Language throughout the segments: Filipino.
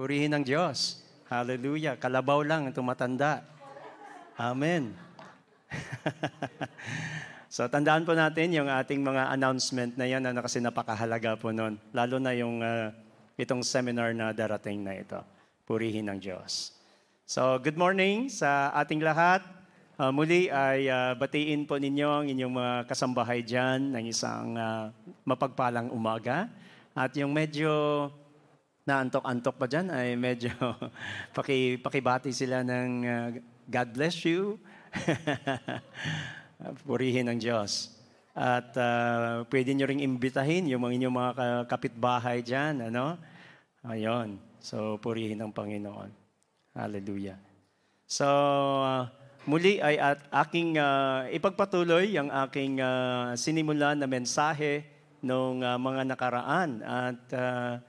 Purihin ng Diyos. Hallelujah. Kalabaw lang ang tumatanda. Amen. so tandaan po natin yung ating mga announcement na yan na kasi napakahalaga po noon. Lalo na yung uh, itong seminar na darating na ito. Purihin ng Diyos. So good morning sa ating lahat. Uh, muli ay uh, batiin po ninyo ang inyong mga kasambahay dyan ng isang uh, mapagpalang umaga. At yung medyo naantok-antok pa dyan ay medyo paki, pakibati sila ng uh, God bless you. Purihin ng Diyos. At uh, pwede nyo ring imbitahin yung mga inyong mga kapitbahay dyan. Ano? Ayun. So, purihin ng Panginoon. Hallelujah. So, uh, muli ay at aking uh, ipagpatuloy ang aking uh, sinimulan na mensahe nung uh, mga nakaraan. At uh,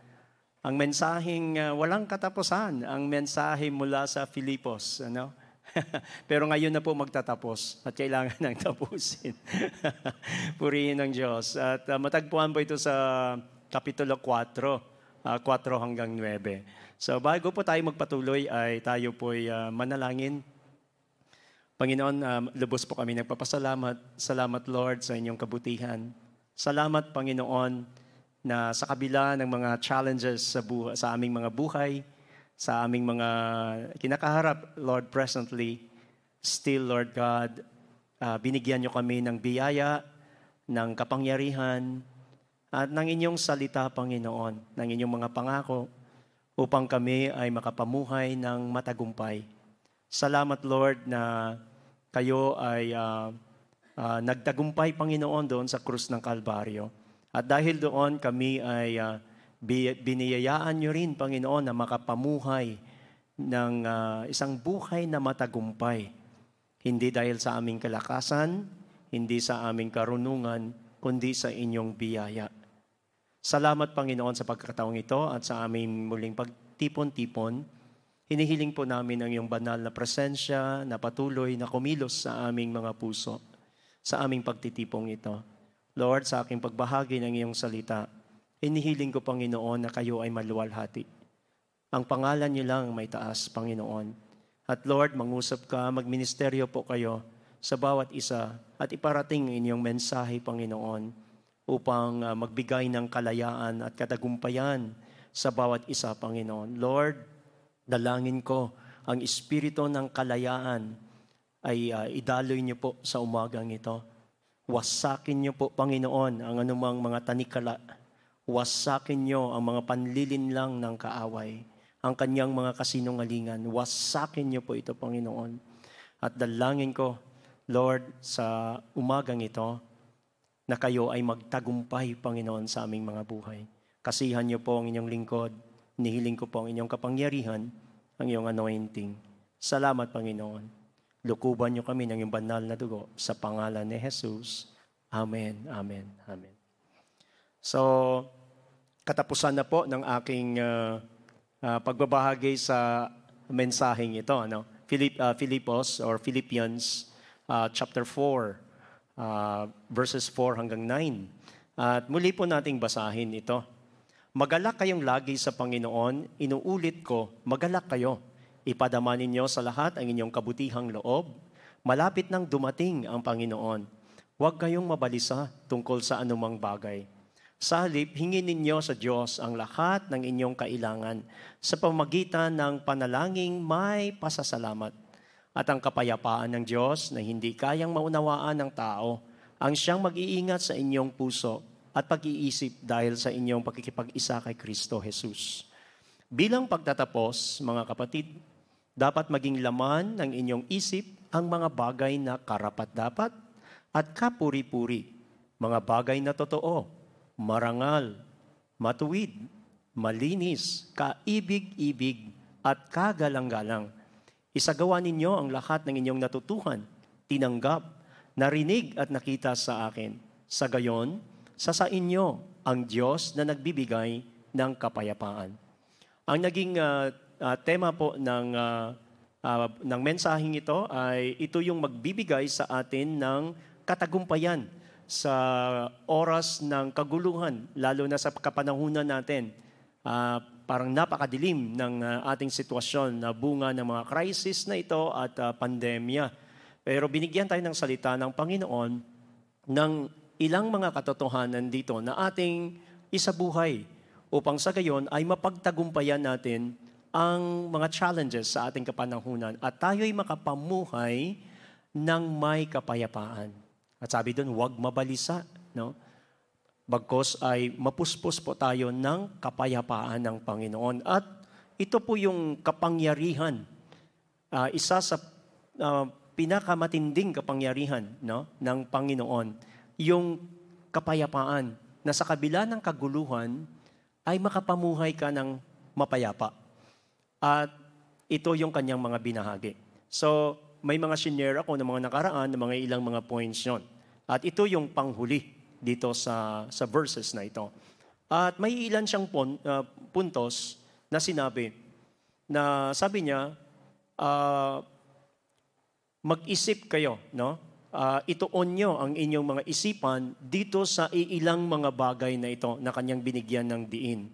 ang mensaheng uh, walang katapusan, ang mensahe mula sa Filipos. Ano? Pero ngayon na po magtatapos at kailangan nang tapusin. Purihin ng Diyos. At uh, matagpuan po ito sa Kapitulo 4, uh, 4 hanggang 9. So bago po tayo magpatuloy ay tayo po ay uh, manalangin. Panginoon, uh, lubos po kami nagpapasalamat. Salamat Lord sa inyong kabutihan. Salamat Panginoon na sa kabila ng mga challenges sa, buhay, sa aming mga buhay, sa aming mga kinakaharap, Lord, presently, still, Lord God, uh, binigyan niyo kami ng biyaya, ng kapangyarihan, at ng inyong salita, Panginoon, ng inyong mga pangako, upang kami ay makapamuhay ng matagumpay. Salamat, Lord, na kayo ay uh, uh, nagtagumpay, Panginoon, doon sa krus ng Kalbaryo. At dahil doon kami ay uh, biniyayaan nyo rin, Panginoon, na makapamuhay ng uh, isang buhay na matagumpay. Hindi dahil sa aming kalakasan, hindi sa aming karunungan, kundi sa inyong biyaya. Salamat, Panginoon, sa pagkakataong ito at sa aming muling pagtipon-tipon. Hinihiling po namin ang iyong banal na presensya na patuloy na kumilos sa aming mga puso, sa aming pagtitipong ito. Lord, sa aking pagbahagi ng iyong salita, inihiling ko, Panginoon, na kayo ay maluwalhati. Ang pangalan niyo lang may taas, Panginoon. At Lord, mangusap ka, magministeryo po kayo sa bawat isa at iparating inyong mensahe, Panginoon, upang uh, magbigay ng kalayaan at katagumpayan sa bawat isa, Panginoon. Lord, dalangin ko ang espiritu ng kalayaan ay uh, idaloy niyo po sa umagang ito Wasakin niyo po, Panginoon, ang anumang mga tanikala. Wasakin niyo ang mga panlilinlang ng kaaway, ang kanyang mga kasinungalingan. Wasakin niyo po ito, Panginoon. At dalangin ko, Lord, sa umagang ito, na kayo ay magtagumpay, Panginoon, sa aming mga buhay. Kasihan niyo po ang inyong lingkod. Nihiling ko po ang inyong kapangyarihan, ang iyong anointing. Salamat, Panginoon. Lukuban niyo kami ng iyong banal na dugo sa pangalan ni Jesus. Amen, Amen, Amen. So, katapusan na po ng aking uh, uh, pagbabahagi sa mensaheng ito. Ano? Philipp, uh, Philippos or Philippians uh, chapter 4, uh, verses 4 hanggang 9. At muli po nating basahin ito. Magalak kayong lagi sa Panginoon, inuulit ko, magalak kayo. Ipadama ninyo sa lahat ang inyong kabutihang loob. Malapit nang dumating ang Panginoon. Huwag kayong mabalisa tungkol sa anumang bagay. Sa halip, hingin ninyo sa Diyos ang lahat ng inyong kailangan sa pamagitan ng panalangin may pasasalamat. At ang kapayapaan ng Diyos na hindi kayang maunawaan ng tao, ang siyang mag-iingat sa inyong puso at pag-iisip dahil sa inyong pakikipag-isa kay Kristo Jesus. Bilang pagtatapos, mga kapatid, dapat maging laman ng inyong isip ang mga bagay na karapat-dapat at kapuri-puri, mga bagay na totoo, marangal, matuwid, malinis, kaibig-ibig, at kagalang-galang. Isagawa ninyo ang lahat ng inyong natutuhan, tinanggap, narinig at nakita sa akin. Sa gayon, sa sa inyo ang Diyos na nagbibigay ng kapayapaan. Ang naging uh, uh, tema po ng, uh, uh, ng mensaheng ito ay ito yung magbibigay sa atin ng katagumpayan sa oras ng kaguluhan, lalo na sa kapanahunan natin. Uh, parang napakadilim ng uh, ating sitwasyon na bunga ng mga crisis na ito at uh, pandemya. Pero binigyan tayo ng salita ng Panginoon ng ilang mga katotohanan dito na ating isabuhay upang sa gayon ay mapagtagumpayan natin ang mga challenges sa ating kapanahunan at tayo'y makapamuhay ng may kapayapaan. At sabi doon, huwag mabalisa. No? Bagkos ay mapuspos po tayo ng kapayapaan ng Panginoon. At ito po yung kapangyarihan, uh, isa sa uh, pinakamatinding kapangyarihan no, ng Panginoon, yung kapayapaan na sa kabila ng kaguluhan ay makapamuhay ka ng mapayapa. At ito yung kanyang mga binahagi. So, may mga shinare ako ng mga nakaraan, ng mga ilang mga points yon. At ito yung panghuli dito sa, sa verses na ito. At may ilan siyang pon, uh, puntos na sinabi na sabi niya, uh, mag-isip kayo, no? Uh, ituon nyo ang inyong mga isipan dito sa ilang mga bagay na ito na kanyang binigyan ng diin.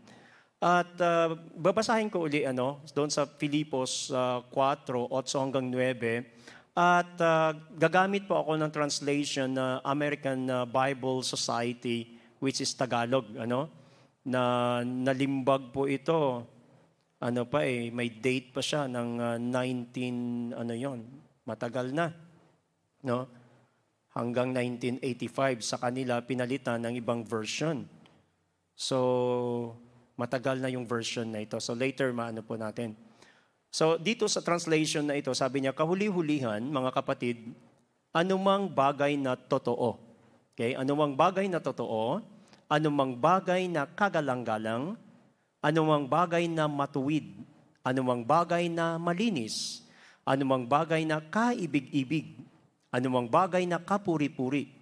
At uh, babasahin ko uli ano, doon sa Filipos uh, 4, 8 hanggang 9, at uh, gagamit po ako ng translation na uh, American uh, Bible Society, which is Tagalog, ano? Na nalimbag po ito. Ano pa eh, may date pa siya ng uh, 19 ano 'yon. Matagal na. No? Hanggang 1985 sa kanila pinalitan ng ibang version. So, matagal na yung version na ito. So later maano po natin. So dito sa translation na ito, sabi niya, kahuli-hulihan, mga kapatid, anumang bagay na totoo. Okay? Anumang bagay na totoo, anumang bagay na kagalang-galang, anumang bagay na matuwid, anumang bagay na malinis, anumang bagay na kaibig-ibig, anumang bagay na kapuri-puri,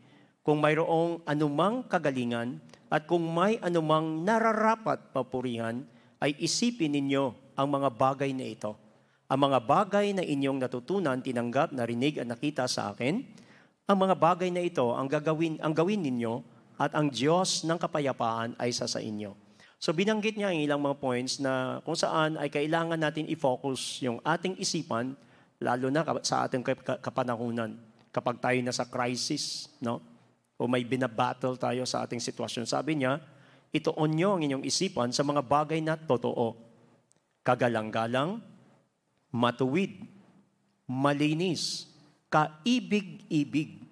kung mayroong anumang kagalingan at kung may anumang nararapat papurihan, ay isipin ninyo ang mga bagay na ito. Ang mga bagay na inyong natutunan, tinanggap, narinig at nakita sa akin, ang mga bagay na ito ang gagawin ang gawin ninyo at ang Diyos ng kapayapaan ay sa sa inyo. So binanggit niya ang ilang mga points na kung saan ay kailangan natin i-focus yung ating isipan lalo na sa ating kapanahunan kapag tayo na sa crisis, no? O may binabattle tayo sa ating sitwasyon. Sabi niya, ituon nyo ang inyong isipan sa mga bagay na totoo kagalang-galang, matuwid, malinis, kaibig-ibig,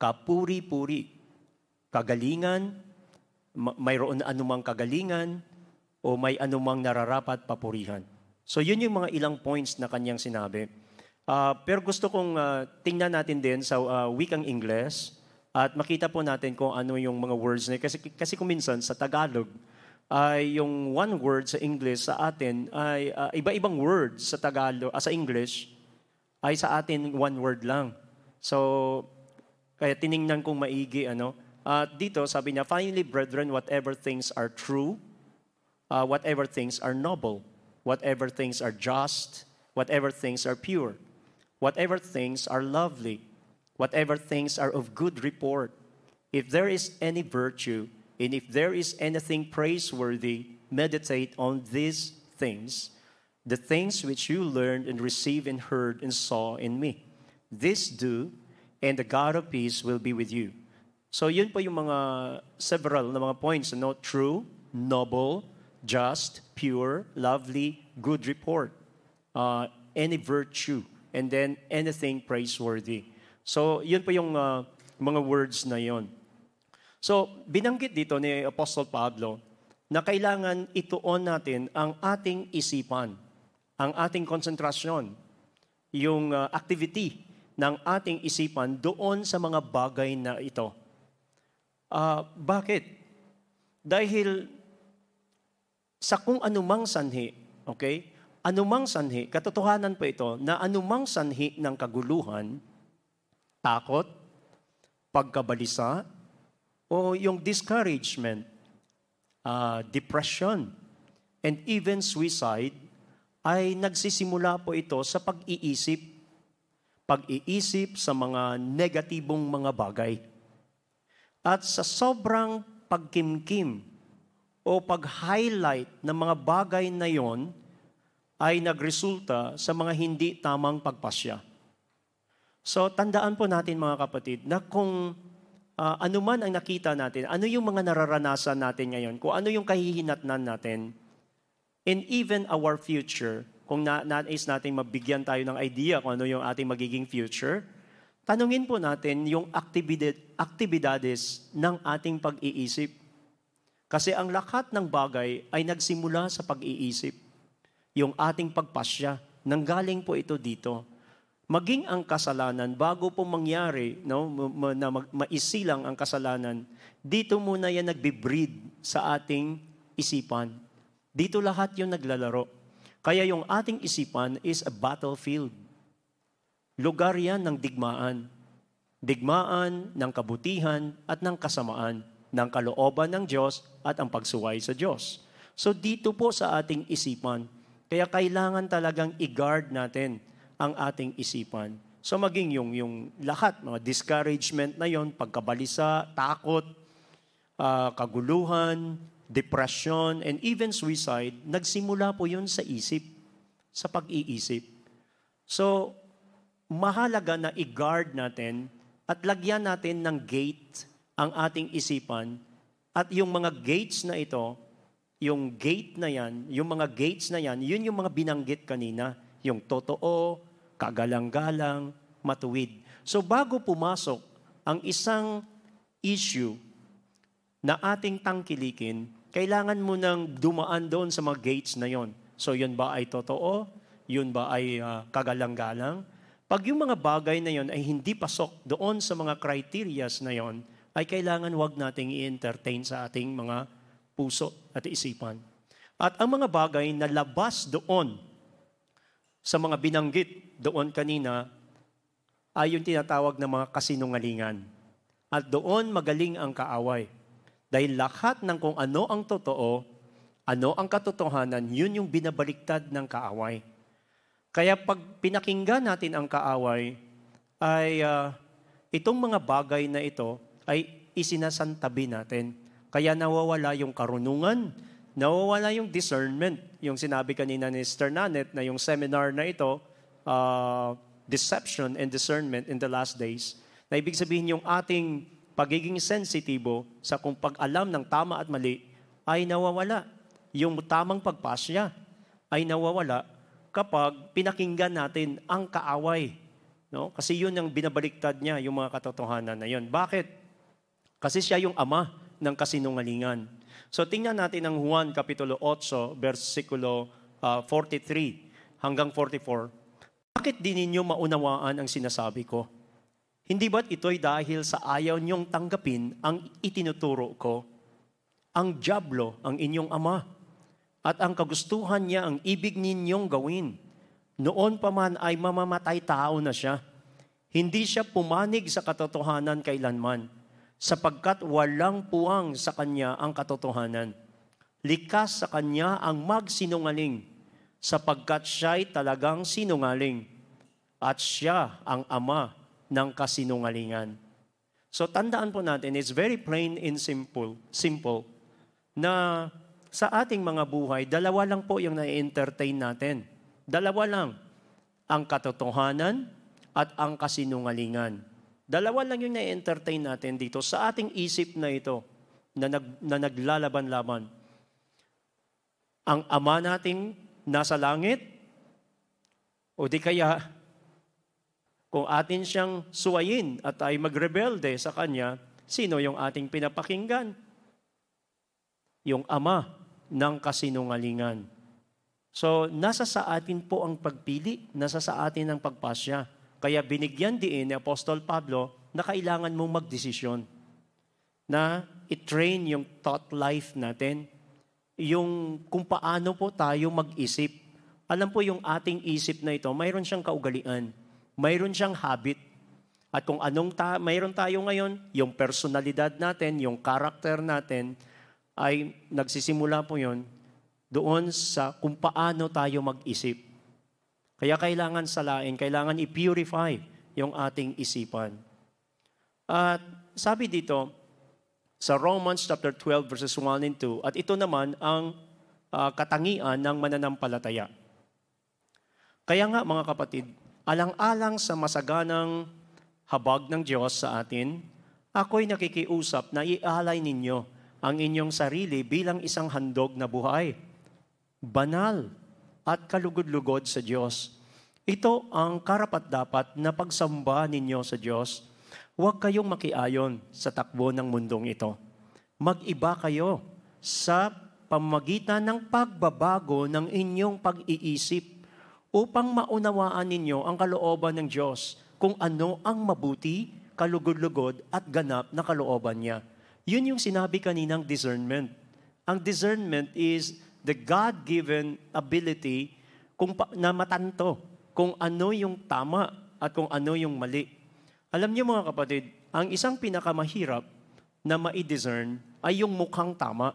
kapuri-puri, kagalingan, mayroon anumang kagalingan, o may anumang nararapat papurihan. So yun yung mga ilang points na kanyang sinabi. Uh, pero gusto kong uh, tingnan natin din sa uh, wikang Ingles at makita po natin kung ano yung mga words na kasi kasi kung minsan sa Tagalog ay yung one word sa English sa atin ay uh, iba-ibang words sa Tagalog, uh, sa English ay sa atin one word lang. So, kaya tiningnan kong maigi, ano, uh, dito sabi niya, finally, brethren, whatever things are true, uh, whatever things are noble, whatever things are just, whatever things are pure, whatever things are lovely, whatever things are of good report, if there is any virtue, And if there is anything praiseworthy, meditate on these things, the things which you learned and received and heard and saw in me. This do, and the God of peace will be with you. So yun po yung mga several na mga points. No? True, noble, just, pure, lovely, good report, uh, any virtue, and then anything praiseworthy. So yun po yung uh, mga words na yon. So, binanggit dito ni Apostle Pablo na kailangan ituon natin ang ating isipan, ang ating konsentrasyon, yung uh, activity ng ating isipan doon sa mga bagay na ito. Uh, bakit? Dahil sa kung anumang sanhi, okay? Anumang sanhi, katotohanan po ito, na anumang sanhi ng kaguluhan, takot, pagkabalisa, o yung discouragement, uh, depression, and even suicide, ay nagsisimula po ito sa pag-iisip. Pag-iisip sa mga negatibong mga bagay. At sa sobrang pagkimkim o pag-highlight ng mga bagay na yon ay nagresulta sa mga hindi tamang pagpasya. So tandaan po natin mga kapatid na kung uh, ano man ang nakita natin, ano yung mga nararanasan natin ngayon, kung ano yung kahihinatnan natin, and even our future, kung na, nais natin mabigyan tayo ng idea kung ano yung ating magiging future, tanungin po natin yung aktibidad, aktibidades ng ating pag-iisip. Kasi ang lahat ng bagay ay nagsimula sa pag-iisip. Yung ating pagpasya, nanggaling po ito dito. Maging ang kasalanan, bago po mangyari, no, na maisilang ang kasalanan, dito muna yan nagbe-breed sa ating isipan. Dito lahat yung naglalaro. Kaya yung ating isipan is a battlefield. Lugar yan ng digmaan. Digmaan ng kabutihan at ng kasamaan, ng kalooban ng Diyos at ang pagsuway sa Diyos. So dito po sa ating isipan, kaya kailangan talagang i-guard natin ang ating isipan. So maging yung, yung lahat, mga discouragement na yon, pagkabalisa, takot, uh, kaguluhan, depression, and even suicide, nagsimula po yun sa isip, sa pag-iisip. So, mahalaga na i-guard natin at lagyan natin ng gate ang ating isipan at yung mga gates na ito, yung gate na yan, yung mga gates na yan, yun yung mga binanggit kanina, yung totoo, kagalang-galang, matuwid. So bago pumasok ang isang issue na ating tangkilikin, kailangan mo nang dumaan doon sa mga gates na yon. So yun ba ay totoo? Yun ba ay uh, kagalang-galang? Pag yung mga bagay na yon ay hindi pasok doon sa mga criterias na yon, ay kailangan wag nating i-entertain sa ating mga puso at isipan. At ang mga bagay na labas doon sa mga binanggit doon kanina ay yung tinatawag na mga kasinungalingan. At doon magaling ang kaaway. Dahil lahat ng kung ano ang totoo, ano ang katotohanan, yun yung binabaliktad ng kaaway. Kaya pag pinakinggan natin ang kaaway, ay uh, itong mga bagay na ito ay isinasantabi natin. Kaya nawawala yung karunungan, nawawala yung discernment. Yung sinabi kanina ni Sister Nanet na yung seminar na ito, uh, Deception and Discernment in the Last Days, na ibig sabihin yung ating pagiging sensitibo sa kung pag-alam ng tama at mali ay nawawala. Yung tamang pagpasya ay nawawala kapag pinakinggan natin ang kaaway. No? Kasi yun ang binabaliktad niya, yung mga katotohanan na yun. Bakit? Kasi siya yung ama ng kasinungalingan. So tingnan natin ang Juan Kapitulo 8, versikulo uh, 43 hanggang 44. Bakit di ninyo maunawaan ang sinasabi ko? Hindi ba't ito'y dahil sa ayaw niyong tanggapin ang itinuturo ko? Ang Diablo ang inyong ama at ang kagustuhan niya ang ibig ninyong gawin. Noon pa man ay mamamatay tao na siya. Hindi siya pumanig sa katotohanan kailanman sapagkat walang puwang sa kanya ang katotohanan. Likas sa kanya ang magsinungaling, sapagkat siya'y talagang sinungaling, at siya ang ama ng kasinungalingan. So tandaan po natin, it's very plain and simple, simple na sa ating mga buhay, dalawa lang po yung na-entertain natin. Dalawa lang. Ang katotohanan at ang kasinungalingan. Dalawa lang yung na-entertain natin dito sa ating isip na ito na, nag, na naglalaban-laban. Ang ama nating nasa langit o di kaya kung atin siyang suwayin at ay magrebelde sa Kanya, sino yung ating pinapakinggan? Yung ama ng kasinungalingan. So, nasa sa atin po ang pagpili, nasa sa atin ang pagpasya. Kaya binigyan din ni Apostol Pablo na kailangan mong magdesisyon na i-train yung thought life natin, yung kung paano po tayo mag-isip. Alam po yung ating isip na ito, mayroon siyang kaugalian, mayroon siyang habit. At kung anong ta- mayroon tayo ngayon, yung personalidad natin, yung character natin, ay nagsisimula po yon doon sa kung paano tayo mag-isip. Kaya kailangan salain, kailangan i-purify yung ating isipan. At sabi dito, Sa Romans chapter 12 verses 1 and 2. At ito naman ang uh, katangian ng mananampalataya. Kaya nga mga kapatid, alang-alang sa masaganang habag ng Diyos sa atin, ako'y nakikiusap na ialay ninyo ang inyong sarili bilang isang handog na buhay, banal at kalugod-lugod sa Diyos. Ito ang karapat-dapat na pagsamba ninyo sa Diyos. Huwag kayong makiayon sa takbo ng mundong ito. Mag-iba kayo sa pamagitan ng pagbabago ng inyong pag-iisip upang maunawaan ninyo ang kalooban ng Diyos kung ano ang mabuti, kalugod-lugod at ganap na kalooban niya. Yun yung sinabi kaninang discernment. Ang discernment is the God-given ability kung pa, na matanto kung ano yung tama at kung ano yung mali. Alam niyo mga kapatid, ang isang pinakamahirap na ma-discern ay yung mukhang tama.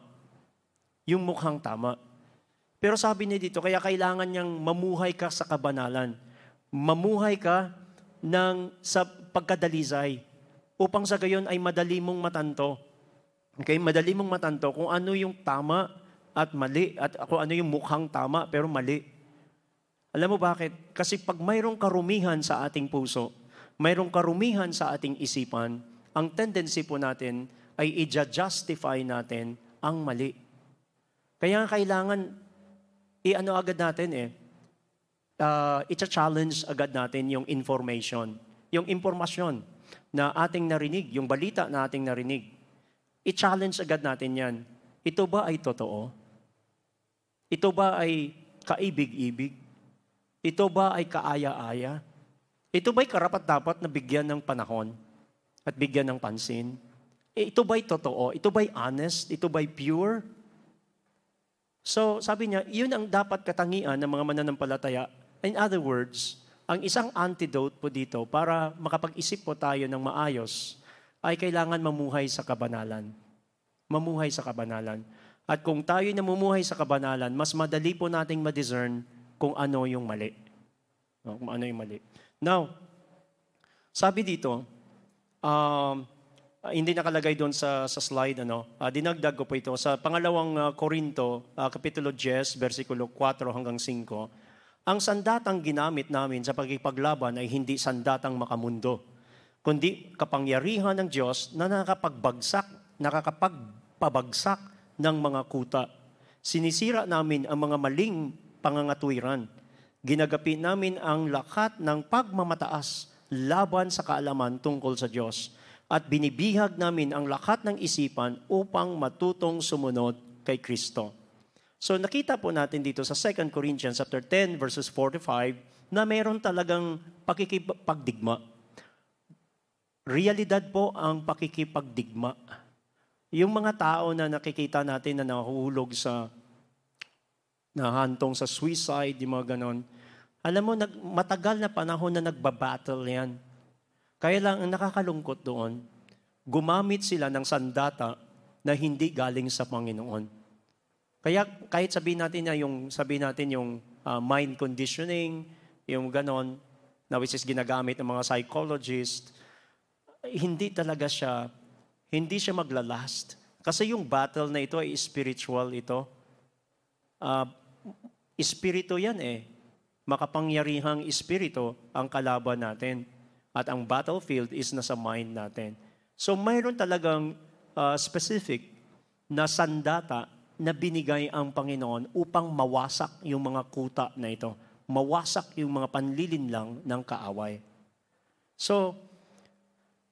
Yung mukhang tama. Pero sabi niya dito, kaya kailangan niyang mamuhay ka sa kabanalan. Mamuhay ka ng, sa pagkadalisay upang sa gayon ay madali mong matanto. Okay, madali mong matanto kung ano yung tama at mali at kung ano yung mukhang tama pero mali. Alam mo bakit? Kasi pag mayroong karumihan sa ating puso, mayroong karumihan sa ating isipan, ang tendency po natin ay i-justify natin ang mali. Kaya kailangan i-ano agad natin eh, uh, i-challenge agad natin yung information. Yung informasyon na ating narinig, yung balita na ating narinig. I-challenge agad natin yan. Ito ba ay totoo? Ito ba ay kaibig-ibig? Ito ba ay kaaya-aya? Ito ba'y karapat-dapat na bigyan ng panahon at bigyan ng pansin? Eh, ito ba'y totoo? Ito ba'y honest? Ito ba'y pure? So sabi niya, yun ang dapat katangian ng mga mananampalataya. In other words, ang isang antidote po dito para makapag-isip po tayo ng maayos ay kailangan mamuhay sa kabanalan. Mamuhay sa kabanalan. At kung tayo namumuhay sa kabanalan, mas madali po nating ma-discern kung ano yung mali. No, kung ano yung mali. Now, sabi dito, um, Uh, hindi nakalagay doon sa, sa slide, ano, uh, dinagdag ko po ito. Sa pangalawang uh, Korinto, uh, Kapitulo 10, versikulo 4 hanggang 5, ang sandatang ginamit namin sa pagkipaglaban ay hindi sandatang makamundo, kundi kapangyarihan ng Diyos na nakakapagbagsak, nakakapagpabagsak ng mga kuta. Sinisira namin ang mga maling pangangatwiran. Ginagapi namin ang lakat ng pagmamataas laban sa kaalaman tungkol sa Diyos at binibihag namin ang lakat ng isipan upang matutong sumunod kay Kristo. So nakita po natin dito sa 2 Corinthians chapter 10 verses 45 na mayroon talagang pakikipagdigma. Realidad po ang pakikipagdigma. Yung mga tao na nakikita natin na nahuhulog sa nahantong sa suicide, yung mga ganon. Alam mo, nag, matagal na panahon na nagbabattle yan kaya lang ang nakakalungkot doon, gumamit sila ng sandata na hindi galing sa Panginoon. Kaya kahit sabihin natin na yung sabihin natin yung uh, mind conditioning, yung ganon, na which is ginagamit ng mga psychologist, hindi talaga siya, hindi siya maglalast. Kasi yung battle na ito ay spiritual ito. Uh, espiritu yan eh. Makapangyarihang espiritu ang kalaban natin. At ang battlefield is nasa mind natin. So mayroon talagang uh, specific na sandata na binigay ang Panginoon upang mawasak yung mga kuta na ito. Mawasak yung mga panlilinlang ng kaaway. So,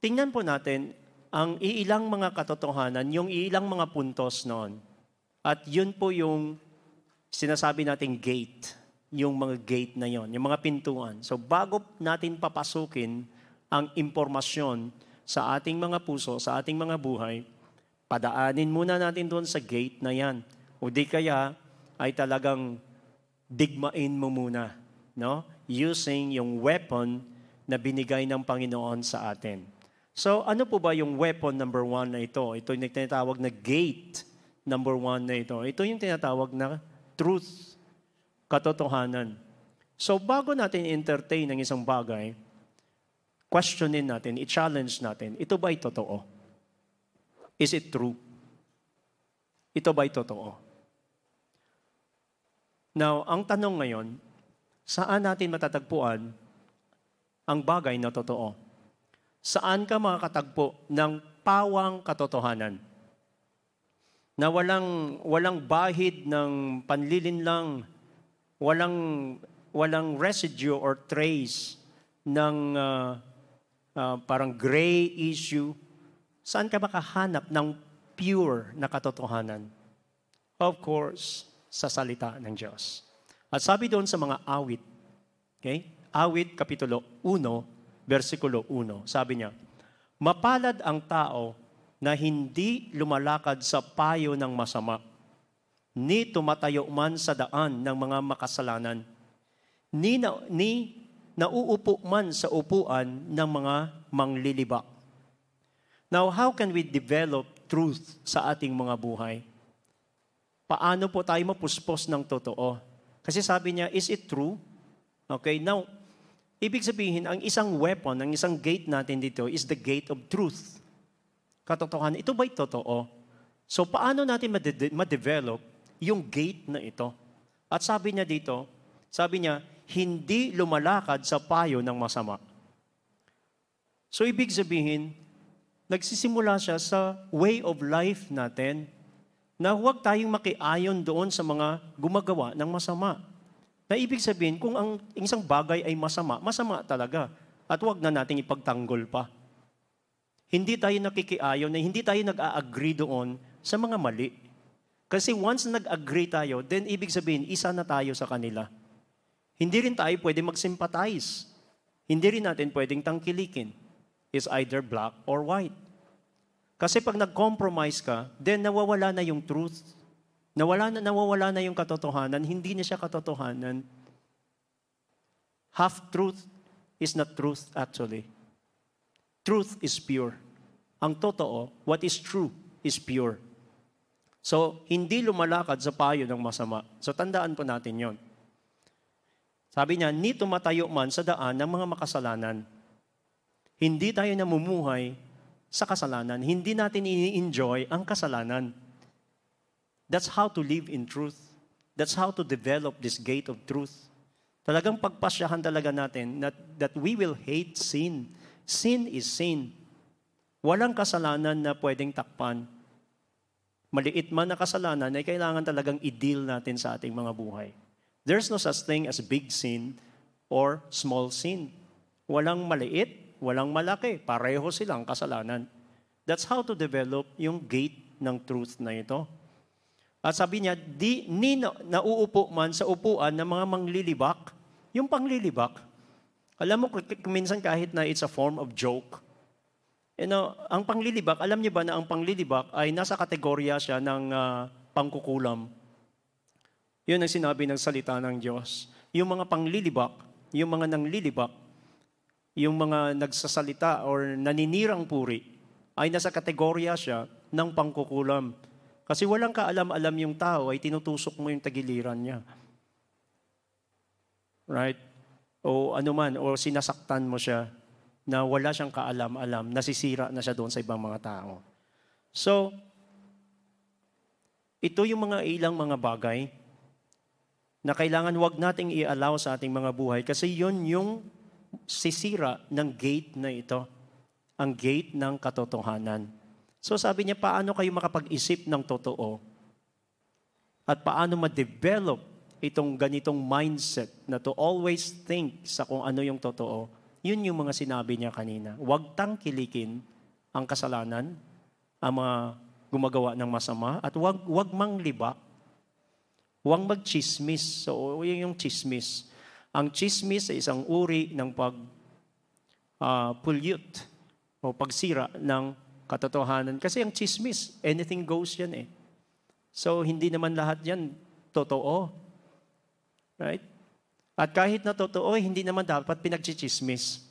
tingnan po natin ang iilang mga katotohanan, yung iilang mga puntos noon. At yun po yung sinasabi nating gate yung mga gate na yon, yung mga pintuan. So bago natin papasukin ang impormasyon sa ating mga puso, sa ating mga buhay, padaanin muna natin doon sa gate na yan. O di kaya ay talagang digmain mo muna, no? Using yung weapon na binigay ng Panginoon sa atin. So ano po ba yung weapon number one na ito? Ito yung tinatawag na gate number one na ito. Ito yung tinatawag na truth katotohanan. So bago natin entertain ng isang bagay, questionin natin, i-challenge natin, ito ba ay totoo? Is it true? Ito ba'y totoo? Now, ang tanong ngayon, saan natin matatagpuan ang bagay na totoo? Saan ka makakatagpo ng pawang katotohanan? Na walang, walang bahid ng panlilinlang, walang, walang residue or trace ng uh, uh, parang gray issue. Saan ka makahanap ng pure na katotohanan? Of course, sa salita ng Diyos. At sabi doon sa mga awit, okay? Awit, Kapitulo 1, versikulo 1, sabi niya, Mapalad ang tao na hindi lumalakad sa payo ng masama, ni tumatayo man sa daan ng mga makasalanan, ni, na, ni nauupo man sa upuan ng mga manglilibak. Now, how can we develop truth sa ating mga buhay? Paano po tayo mapuspos ng totoo? Kasi sabi niya, is it true? Okay, now, Ibig sabihin, ang isang weapon, ang isang gate natin dito is the gate of truth. Katotohanan, ito ba'y totoo? So paano natin ma-develop yung gate na ito? At sabi niya dito, sabi niya, hindi lumalakad sa payo ng masama. So ibig sabihin, nagsisimula siya sa way of life natin na huwag tayong makiayon doon sa mga gumagawa ng masama. Na ibig sabihin, kung ang isang bagay ay masama, masama talaga. At huwag na nating ipagtanggol pa. Hindi tayo nakikiayon na hindi tayo nag-a-agree doon sa mga mali. Kasi once nag-agree tayo, then ibig sabihin, isa na tayo sa kanila. Hindi rin tayo pwede mag-sympathize. Hindi rin natin pwedeng tangkilikin. It's either black or white. Kasi pag nag-compromise ka, then nawawala na yung truth Nawala na, nawawala na yung katotohanan, hindi na siya katotohanan. Half-truth is not truth actually. Truth is pure. Ang totoo, what is true is pure. So, hindi lumalakad sa payo ng masama. So, tandaan po natin yon. Sabi niya, ni tumatayo man sa daan ng mga makasalanan. Hindi tayo namumuhay sa kasalanan. Hindi natin ini-enjoy ang kasalanan. That's how to live in truth. That's how to develop this gate of truth. Talagang pagpasyahan talaga natin that, that we will hate sin. Sin is sin. Walang kasalanan na pwedeng takpan. Maliit man na kasalanan ay kailangan talagang i-deal natin sa ating mga buhay. There's no such thing as big sin or small sin. Walang maliit, walang malaki. Pareho silang kasalanan. That's how to develop yung gate ng truth na ito. At sabi niya, di, ni na, nauupo man sa upuan ng mga manglilibak. Yung panglilibak, alam mo, minsan kahit na it's a form of joke, you know, ang panglilibak, alam niyo ba na ang panglilibak ay nasa kategorya siya ng uh, pangkukulam. Yun ang sinabi ng salita ng Diyos. Yung mga panglilibak, yung mga nanglilibak, yung mga nagsasalita or naninirang puri, ay nasa kategorya siya ng pangkukulam. Kasi walang kaalam-alam yung tao ay tinutusok mo yung tagiliran niya. Right? O ano man, o sinasaktan mo siya na wala siyang kaalam-alam, nasisira na siya doon sa ibang mga tao. So, ito yung mga ilang mga bagay na kailangan wag nating i-allow sa ating mga buhay kasi yon yung sisira ng gate na ito, ang gate ng katotohanan. So sabi niya, paano kayo makapag-isip ng totoo? At paano ma-develop itong ganitong mindset na to always think sa kung ano yung totoo? Yun yung mga sinabi niya kanina. Huwag tangkilikin ang kasalanan, ang mga gumagawa ng masama, at huwag, huwag manglibak. Huwag magchismis. So, yun yung chismis. Ang chismis ay isang uri ng pag uh, pollute o pagsira ng katotohanan. Kasi ang chismis, anything goes yan eh. So, hindi naman lahat yan totoo. Right? At kahit na totoo, hindi naman dapat pinagchichismis.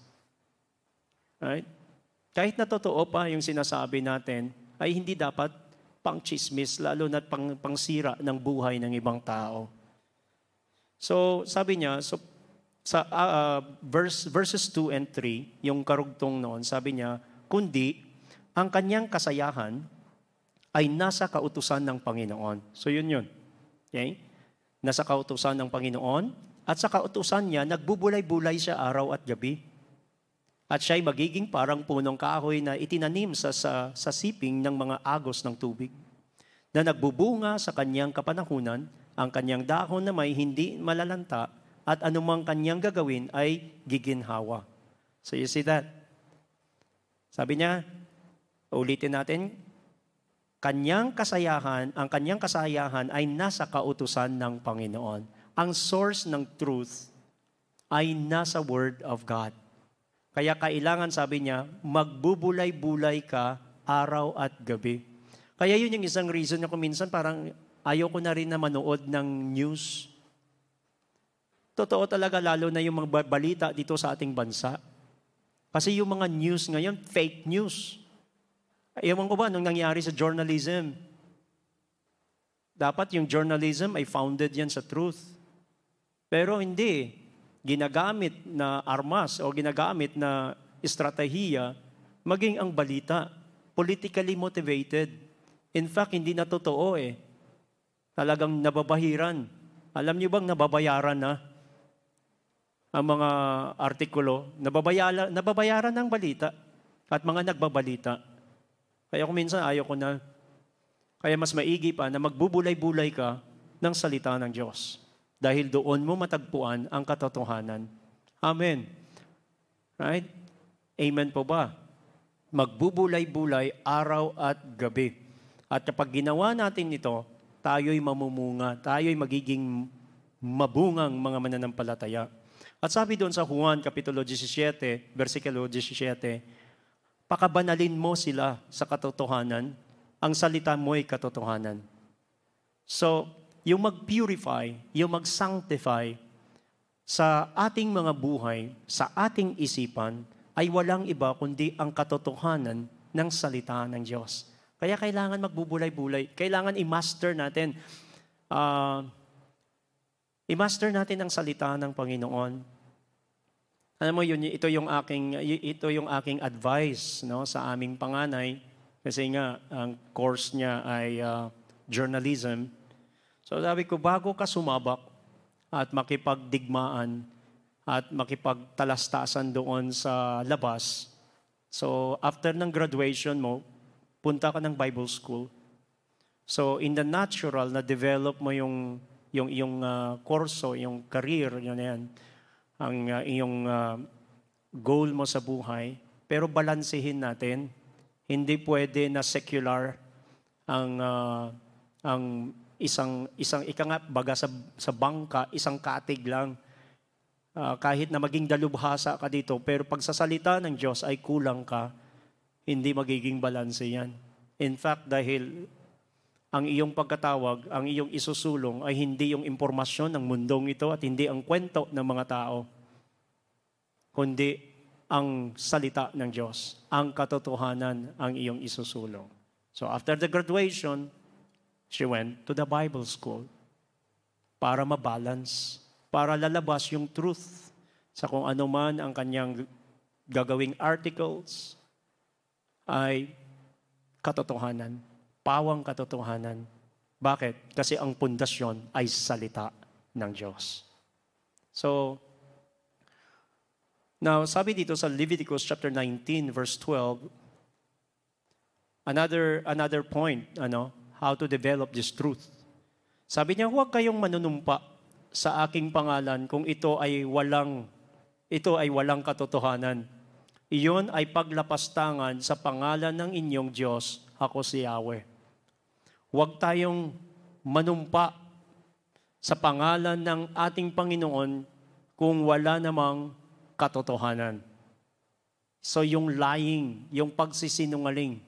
Right? Kahit na totoo pa yung sinasabi natin, ay hindi dapat pang chismis, lalo na pang, pangsira ng buhay ng ibang tao. So, sabi niya, so, sa uh, verse, verses 2 and 3, yung karugtong noon, sabi niya, kundi ang kanyang kasayahan ay nasa kautusan ng Panginoon. So yun yun. Okay? Nasa kautusan ng Panginoon at sa kautusan niya, nagbubulay-bulay siya araw at gabi. At siya'y magiging parang punong kahoy na itinanim sa, sa, sa siping ng mga agos ng tubig na nagbubunga sa kanyang kapanahunan, ang kanyang dahon na may hindi malalanta at anumang kanyang gagawin ay giginhawa. So you see that? Sabi niya, ulitin natin, kanyang kasayahan, ang kanyang kasayahan ay nasa kautusan ng Panginoon. Ang source ng truth ay nasa Word of God. Kaya kailangan, sabi niya, magbubulay-bulay ka araw at gabi. Kaya yun yung isang reason na minsan parang ayoko na rin na manood ng news. Totoo talaga lalo na yung mga balita dito sa ating bansa. Kasi yung mga news ngayon, fake news. Ewan ko ba, nung nangyari sa journalism, dapat yung journalism ay founded yan sa truth. Pero hindi. Ginagamit na armas o ginagamit na estratehiya maging ang balita. Politically motivated. In fact, hindi na totoo eh. Talagang nababahiran. Alam niyo bang nababayaran na ang mga artikulo? Nababayaran, ng balita at mga nagbabalita. Kaya kung minsan ayaw ko na. Kaya mas maigi pa na magbubulay-bulay ka ng salita ng Diyos. Dahil doon mo matagpuan ang katotohanan. Amen. Right? Amen po ba? Magbubulay-bulay araw at gabi. At kapag ginawa natin ito, tayo'y mamumunga, tayo'y magiging mabungang mga mananampalataya. At sabi doon sa Juan Kapitulo 17, versikulo 17, pakabanalin mo sila sa katotohanan, ang salita mo ay katotohanan. So, yung mag-purify, yung mag-sanctify sa ating mga buhay, sa ating isipan, ay walang iba kundi ang katotohanan ng salita ng Diyos. Kaya kailangan magbubulay-bulay. Kailangan i-master natin. Uh, i-master natin ang salita ng Panginoon. Alam mo yun, ito yung aking ito yung aking advice no sa aming panganay kasi nga ang course niya ay uh, journalism. So sabi ko bago ka sumabak at makipagdigmaan at makipagtalastasan doon sa labas. So after ng graduation mo, punta ka ng Bible school. So in the natural na develop mo yung yung yung uh, kurso, yung career, yun yan ang uh, iyong uh, goal mo sa buhay, pero balansehin natin. Hindi pwede na secular ang uh, ang isang isang ika nga baga sa sa bangka, isang katig lang. Uh, kahit na maging dalubhasa ka dito, pero pag sa salita ng Diyos ay kulang ka, hindi magiging balanse yan. In fact, dahil ang iyong pagkatawag, ang iyong isusulong ay hindi yung impormasyon ng mundong ito at hindi ang kwento ng mga tao, kundi ang salita ng Diyos, ang katotohanan ang iyong isusulong. So after the graduation, she went to the Bible school para mabalance, para lalabas yung truth sa kung ano man ang kanyang gagawing articles ay katotohanan pawang katotohanan. Bakit? Kasi ang pundasyon ay salita ng Diyos. So, now sabi dito sa Leviticus chapter 19 verse 12, another another point, ano, how to develop this truth. Sabi niya, huwag kayong manunumpa sa aking pangalan kung ito ay walang ito ay walang katotohanan. Iyon ay paglapastangan sa pangalan ng inyong Diyos, ako si Yahweh. Huwag tayong manumpa sa pangalan ng ating Panginoon kung wala namang katotohanan. So yung lying, yung pagsisinungaling,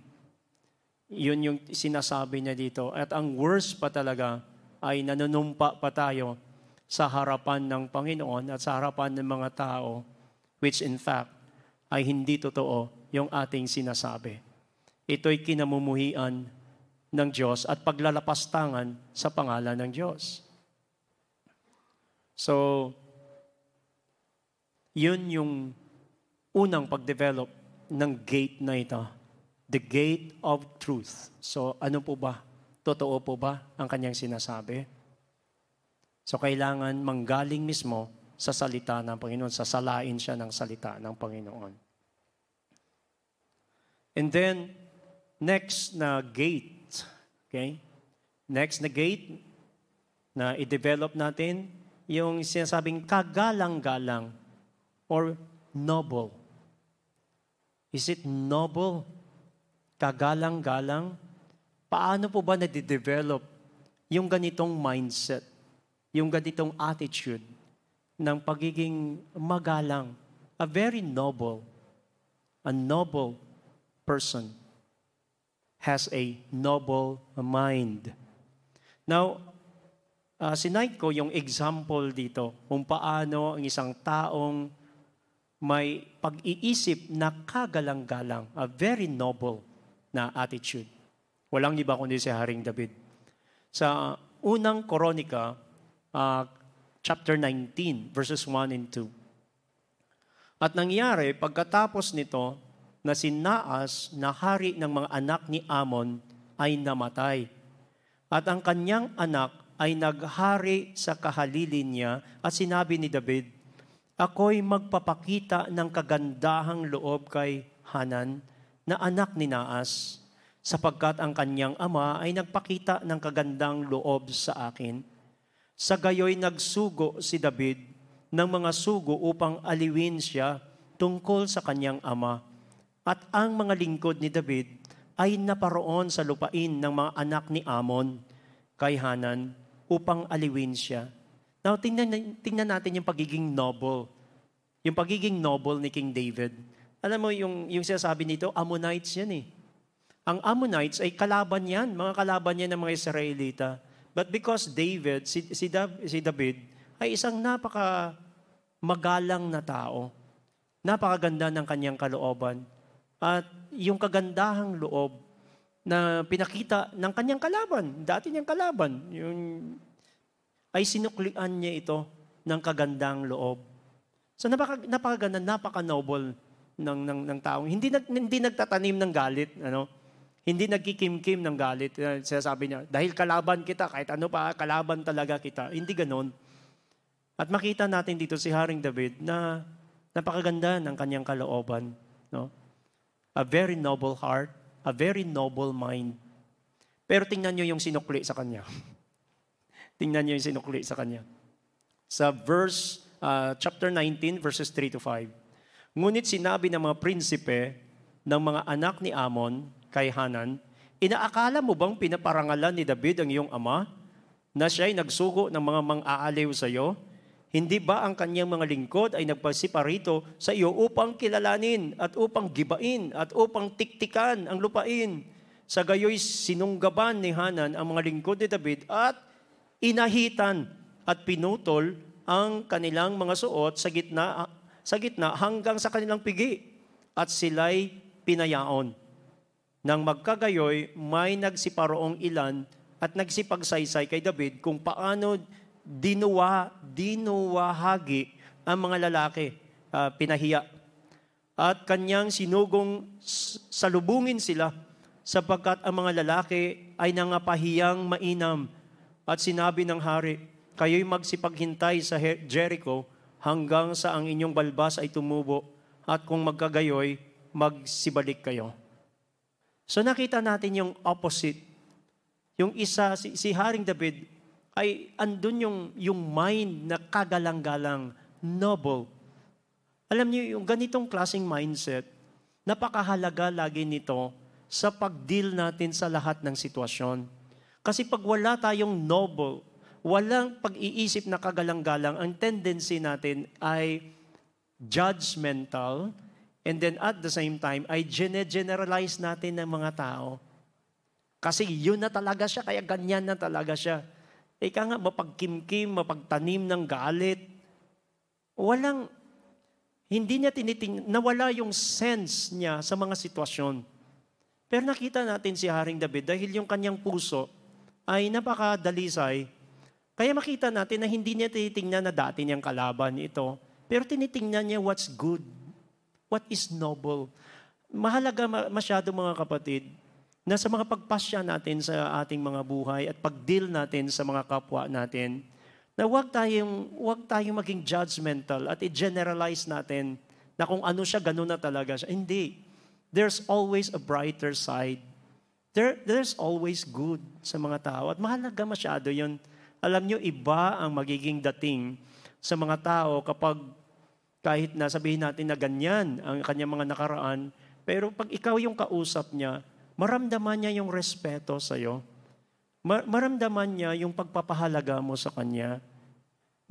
yun yung sinasabi niya dito. At ang worst pa talaga ay nanunumpa pa tayo sa harapan ng Panginoon at sa harapan ng mga tao, which in fact ay hindi totoo yung ating sinasabi. Ito'y kinamumuhian ng Diyos at paglalapastangan sa pangalan ng Diyos. So, yun yung unang pag-develop ng gate na ito the gate of truth. So ano po ba? Totoo po ba ang kanyang sinasabi? So kailangan manggaling mismo sa salita ng Panginoon, sasalain siya ng salita ng Panginoon. And then, next na gate, okay? Next na gate na i-develop natin, yung sinasabing kagalang-galang or noble. Is it noble? Kagalang-galang? Paano po ba na-develop yung ganitong mindset, yung ganitong attitude ng pagiging magalang, a very noble, a noble person has a noble mind. Now, uh, sinight ko yung example dito kung paano ang isang taong may pag-iisip na kagalang-galang, a very noble na attitude. Walang iba kundi si Haring David. Sa unang Koronika, uh, chapter 19, verses 1 and 2. At nangyari, pagkatapos nito, na si Naas na hari ng mga anak ni Amon ay namatay. At ang kanyang anak ay naghari sa kahalilin niya at sinabi ni David, Ako'y magpapakita ng kagandahang loob kay Hanan na anak ni Naas, sapagkat ang kanyang ama ay nagpakita ng kagandang loob sa akin sa gayoy nagsugo si David ng mga sugo upang aliwin siya tungkol sa kanyang ama. At ang mga lingkod ni David ay naparoon sa lupain ng mga anak ni Amon kay Hanan upang aliwin siya. Now, tingnan, tingnan natin yung pagiging noble. Yung pagiging noble ni King David. Alam mo, yung, yung sinasabi nito, Ammonites yan eh. Ang Ammonites ay kalaban yan, mga kalaban yan ng mga Israelita. But because David, si, si, si David, ay isang napaka magalang na tao. Napakaganda ng kanyang kalooban. At yung kagandahang loob na pinakita ng kanyang kalaban, dati niyang kalaban, yung, ay sinuklian niya ito ng kagandang loob. So napaka, napakaganda, napaka-noble ng, ng, ng taong. Hindi, nag, hindi nagtatanim ng galit. Ano? Hindi nagkikimkim ng galit. Eh, sinasabi niya, dahil kalaban kita, kahit ano pa, kalaban talaga kita. Hindi ganon. At makita natin dito si Haring David na napakaganda ng kanyang kalooban. No? A very noble heart, a very noble mind. Pero tingnan niyo yung sinukli sa kanya. tingnan niyo yung sinukli sa kanya. Sa verse, uh, chapter 19, verses 3 to 5. Ngunit sinabi ng mga prinsipe ng mga anak ni Amon, kay Hanan, inaakala mo bang pinaparangalan ni David ang iyong ama na siya'y nagsugo ng mga mang-aaliw sa iyo? Hindi ba ang kanyang mga lingkod ay nagpasiparito sa iyo upang kilalanin at upang gibain at upang tiktikan ang lupain? Sa gayoy sinunggaban ni Hanan ang mga lingkod ni David at inahitan at pinutol ang kanilang mga suot sa gitna sa gitna hanggang sa kanilang pigi at sila'y pinayaon. Nang magkagayoy, may nagsiparoong ilan at nagsipagsaysay kay David kung paano dinuwa, dinuwahagi ang mga lalaki, uh, pinahiya. At kanyang sinugong salubungin sila sapagkat ang mga lalaki ay nangapahiyang mainam. At sinabi ng hari, kayo'y magsipaghintay sa Jericho hanggang sa ang inyong balbas ay tumubo at kung magkagayoy, magsibalik kayo. So nakita natin yung opposite. Yung isa, si, si Haring David, ay andun yung, yung mind na kagalang-galang, noble. Alam niyo, yung ganitong klaseng mindset, napakahalaga lagi nito sa pag-deal natin sa lahat ng sitwasyon. Kasi pag wala tayong noble, walang pag-iisip na kagalang-galang, ang tendency natin ay judgmental, And then at the same time, ay generalize natin ng mga tao. Kasi yun na talaga siya, kaya ganyan na talaga siya. Ika nga, mapagkimkim, mapagtanim ng galit. Walang, hindi niya tiniting, nawala yung sense niya sa mga sitwasyon. Pero nakita natin si Haring David dahil yung kanyang puso ay napakadalisay. Kaya makita natin na hindi niya tinitingnan na dati niyang kalaban ito, pero tinitingnan niya what's good what is noble. mahalaga masyado mga kapatid na sa mga pagpasya natin sa ating mga buhay at pag-deal natin sa mga kapwa natin, na huwag tayong, huwag tayong maging judgmental at i-generalize natin na kung ano siya, ganun na talaga siya. Hindi. There's always a brighter side. There, there's always good sa mga tao. At mahalaga masyado yun. Alam nyo, iba ang magiging dating sa mga tao kapag kahit na sabihin natin na ganyan ang kanyang mga nakaraan, pero pag ikaw yung kausap niya, maramdaman niya yung respeto sa iyo. Maramdaman niya yung pagpapahalaga mo sa kanya.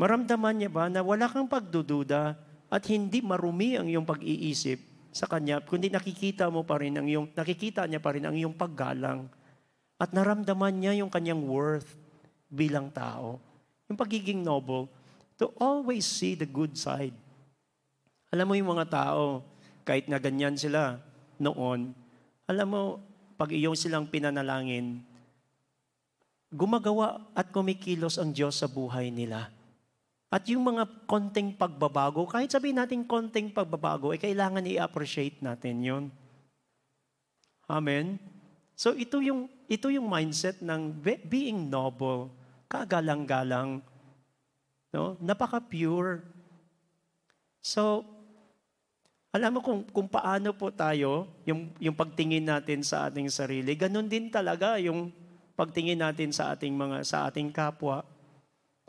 Maramdaman niya ba na wala kang pagdududa at hindi marumi ang iyong pag-iisip sa kanya, kundi nakikita mo pa rin ang iyong, nakikita niya pa rin ang iyong paggalang. At naramdaman niya yung kanyang worth bilang tao. Yung pagiging noble, to always see the good side. Alam mo yung mga tao, kahit na ganyan sila noon, alam mo, pag iyong silang pinanalangin, gumagawa at kumikilos ang Diyos sa buhay nila. At yung mga konting pagbabago, kahit sabihin natin konting pagbabago, eh, kailangan i-appreciate natin yon. Amen? So ito yung, ito yung mindset ng being noble, kagalang-galang, no? napaka-pure. So, alam mo kung, kung paano po tayo, yung, yung pagtingin natin sa ating sarili, ganun din talaga yung pagtingin natin sa ating mga sa ating kapwa.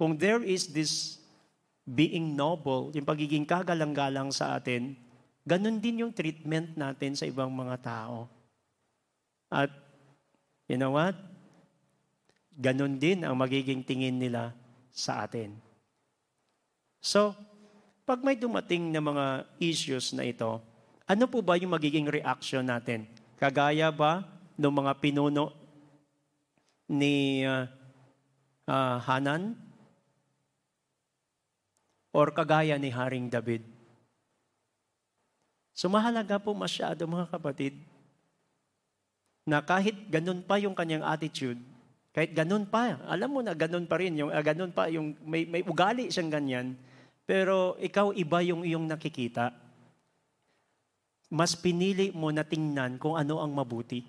Kung there is this being noble, yung pagiging kagalang-galang sa atin, ganun din yung treatment natin sa ibang mga tao. At you know what? Ganun din ang magiging tingin nila sa atin. So, pag may dumating na mga issues na ito, ano po ba yung magiging reaction natin? Kagaya ba ng mga pinuno ni uh, uh, Hanan? Or kagaya ni Haring David? So mahalaga po masyado mga kapatid na kahit ganun pa yung kanyang attitude, kahit ganun pa, alam mo na ganun pa rin, yung, uh, ganun pa, yung may, may ugali siyang ganyan, pero ikaw iba yung iyong nakikita. Mas pinili mo na tingnan kung ano ang mabuti.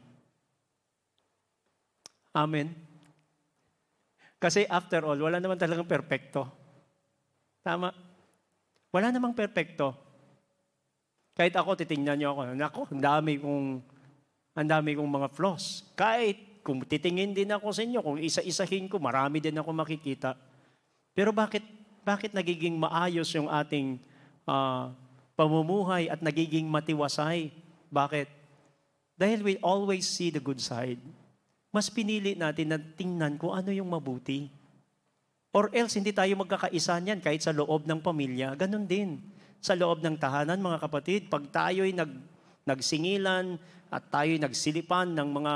Amen. Kasi after all, wala naman talagang perpekto. Tama. Wala namang perpekto. Kahit ako, titingnan niyo ako. Nako, ang dami kong, ang dami kong mga flaws. Kahit kung titingin din ako sa inyo, kung isa-isahin ko, marami din ako makikita. Pero bakit bakit nagiging maayos yung ating uh, pamumuhay at nagiging matiwasay? Bakit? Dahil we always see the good side. Mas pinili natin na tingnan kung ano yung mabuti. Or else, hindi tayo magkakaisa niyan kahit sa loob ng pamilya. Ganon din. Sa loob ng tahanan, mga kapatid, pag tayo'y nag, nagsingilan at tayo'y nagsilipan ng mga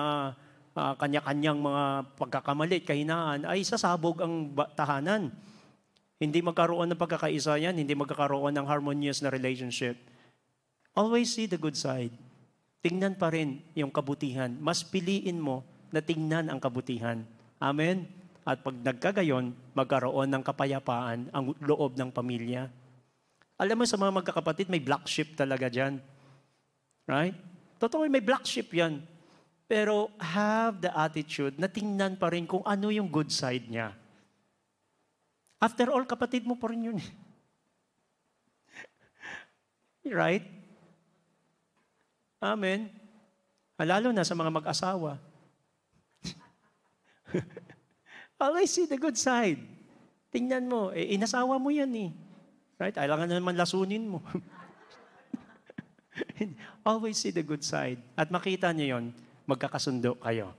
uh, kanya-kanyang mga pagkakamali, kahinaan, ay sasabog ang tahanan. Hindi magkaroon ng pagkakaisa yan, hindi magkakaroon ng harmonious na relationship. Always see the good side. Tingnan pa rin yung kabutihan. Mas piliin mo na tingnan ang kabutihan. Amen? At pag nagkagayon, magkaroon ng kapayapaan ang loob ng pamilya. Alam mo sa mga magkakapatid, may black sheep talaga dyan. Right? Totoo, may black sheep yan. Pero have the attitude na tingnan pa rin kung ano yung good side niya. After all, kapatid mo pa rin yun. right? Amen. Ah, lalo na sa mga mag-asawa. Always see the good side. Tingnan mo, eh, inasawa mo yan eh. Right? Kailangan na naman lasunin mo. Always see the good side. At makita niyo yon, magkakasundo kayo.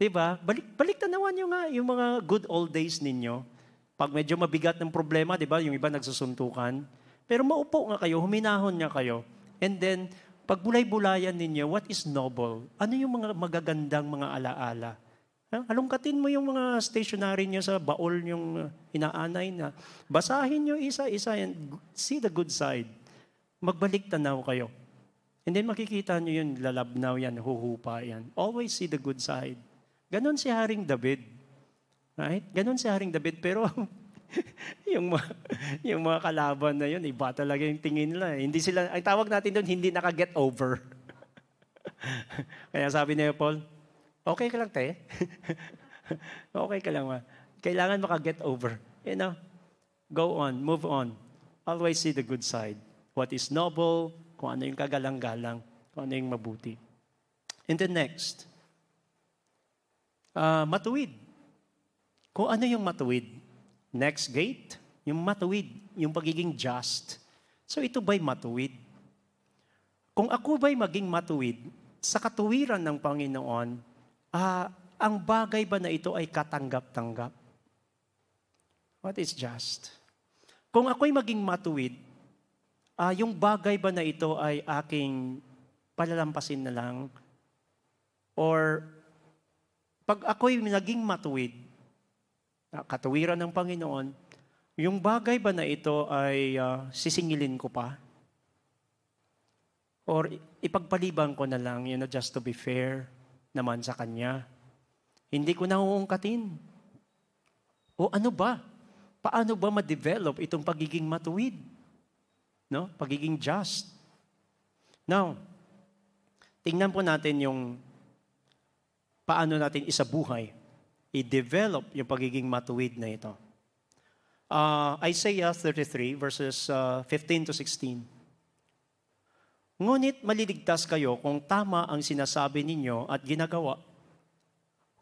Diba? Balik, balik tanawan nyo nga yung mga good old days ninyo. Pag medyo mabigat ng problema, di ba, yung iba nagsusuntukan. Pero maupo nga kayo, huminahon nga kayo. And then, pag bulay-bulayan ninyo, what is noble? Ano yung mga magagandang mga alaala? Alungkatin mo yung mga stationery nyo sa baol yung inaanay na. Basahin nyo isa-isa and see the good side. Magbalik tanaw kayo. And then makikita nyo yun, lalabnaw yan, huhupa yan. Always see the good side. Ganon si Haring David. Right? Ganon si Haring David. Pero yung, mga, yung mga kalaban na yun, iba talaga yung tingin nila. Hindi sila, ang tawag natin doon, hindi naka-get over. Kaya sabi ni Paul, okay ka lang, te. okay ka lang, ma. Kailangan maka-get over. You know, go on, move on. Always see the good side. What is noble, kung ano yung kagalang-galang, kung ano yung mabuti. And then next, uh, matuwid. Kung ano yung matuwid? Next gate, yung matuwid, yung pagiging just. So ito ba'y matuwid? Kung ako ba'y maging matuwid, sa katuwiran ng Panginoon, uh, ang bagay ba na ito ay katanggap-tanggap? What is just? Kung ako'y maging matuwid, uh, yung bagay ba na ito ay aking palalampasin na lang? Or pag ako'y naging matuwid, katuwiran ng Panginoon, yung bagay ba na ito ay uh, sisingilin ko pa? Or ipagpaliban ko na lang, you know, just to be fair naman sa Kanya. Hindi ko na uungkatin. O ano ba? Paano ba ma-develop itong pagiging matuwid? No? Pagiging just. Now, tingnan po natin yung paano natin isabuhay, i-develop yung pagiging matuwid na ito. Uh, Isaiah 33 verses uh, 15 to 16. Ngunit maliligtas kayo kung tama ang sinasabi ninyo at ginagawa.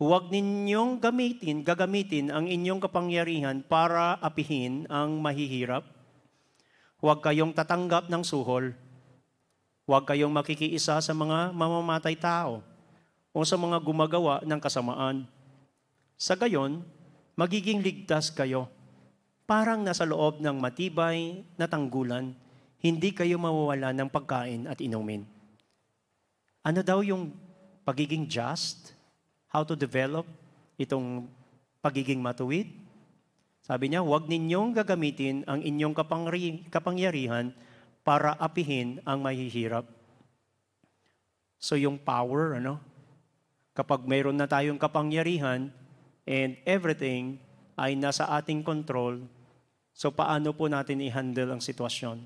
Huwag ninyong gamitin, gagamitin ang inyong kapangyarihan para apihin ang mahihirap. Huwag kayong tatanggap ng suhol. Huwag kayong makikiisa sa mga mamamatay tao o sa mga gumagawa ng kasamaan. Sa gayon, magiging ligtas kayo, parang nasa loob ng matibay na tanggulan hindi kayo mawawala ng pagkain at inumin. Ano daw yung pagiging just? How to develop itong pagiging matuwid? Sabi niya, huwag ninyong gagamitin ang inyong kapangyarihan para apihin ang mahihirap. So yung power, ano? Kapag mayroon na tayong kapangyarihan and everything ay nasa ating control, so paano po natin i-handle ang sitwasyon?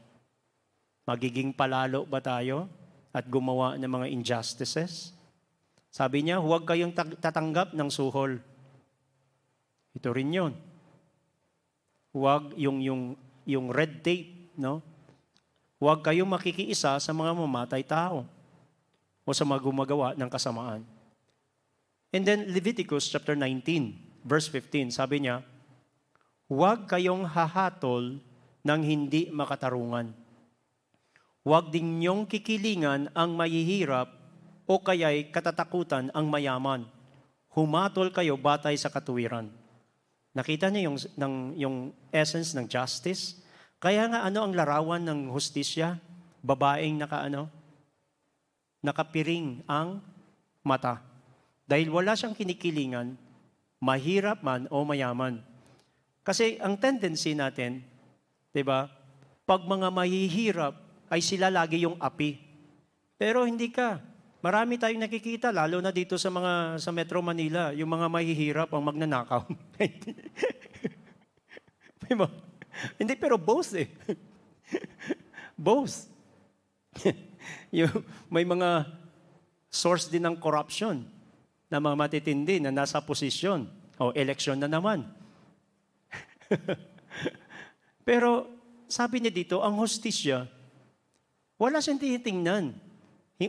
Magiging palalo ba tayo at gumawa ng mga injustices? Sabi niya, huwag kayong tatanggap ng suhol. Ito rin yun. Huwag yung, yung, yung red tape, no? Huwag kayong makikiisa sa mga mamatay tao o sa mga gumagawa ng kasamaan. And then Leviticus chapter 19, verse 15, sabi niya, Huwag kayong hahatol ng hindi makatarungan Huwag din niyong kikilingan ang mahihirap o kaya'y katatakutan ang mayaman. Humatol kayo batay sa katuwiran. Nakita niyo yung, ng, yung essence ng justice? Kaya nga ano ang larawan ng hustisya? Babaeng naka ano? Nakapiring ang mata. Dahil wala siyang kinikilingan, mahirap man o mayaman. Kasi ang tendency natin, 'di ba? Pag mga mahihirap, ay sila lagi yung api. Pero hindi ka. Marami tayong nakikita, lalo na dito sa mga sa Metro Manila, yung mga mahihirap ang magnanakaw. diba? Hindi, pero both eh. both. yung, may mga source din ng corruption na mga matitindi na nasa posisyon. O, eleksyon na naman. pero sabi niya dito, ang hostisya, wala siyang tinitingnan.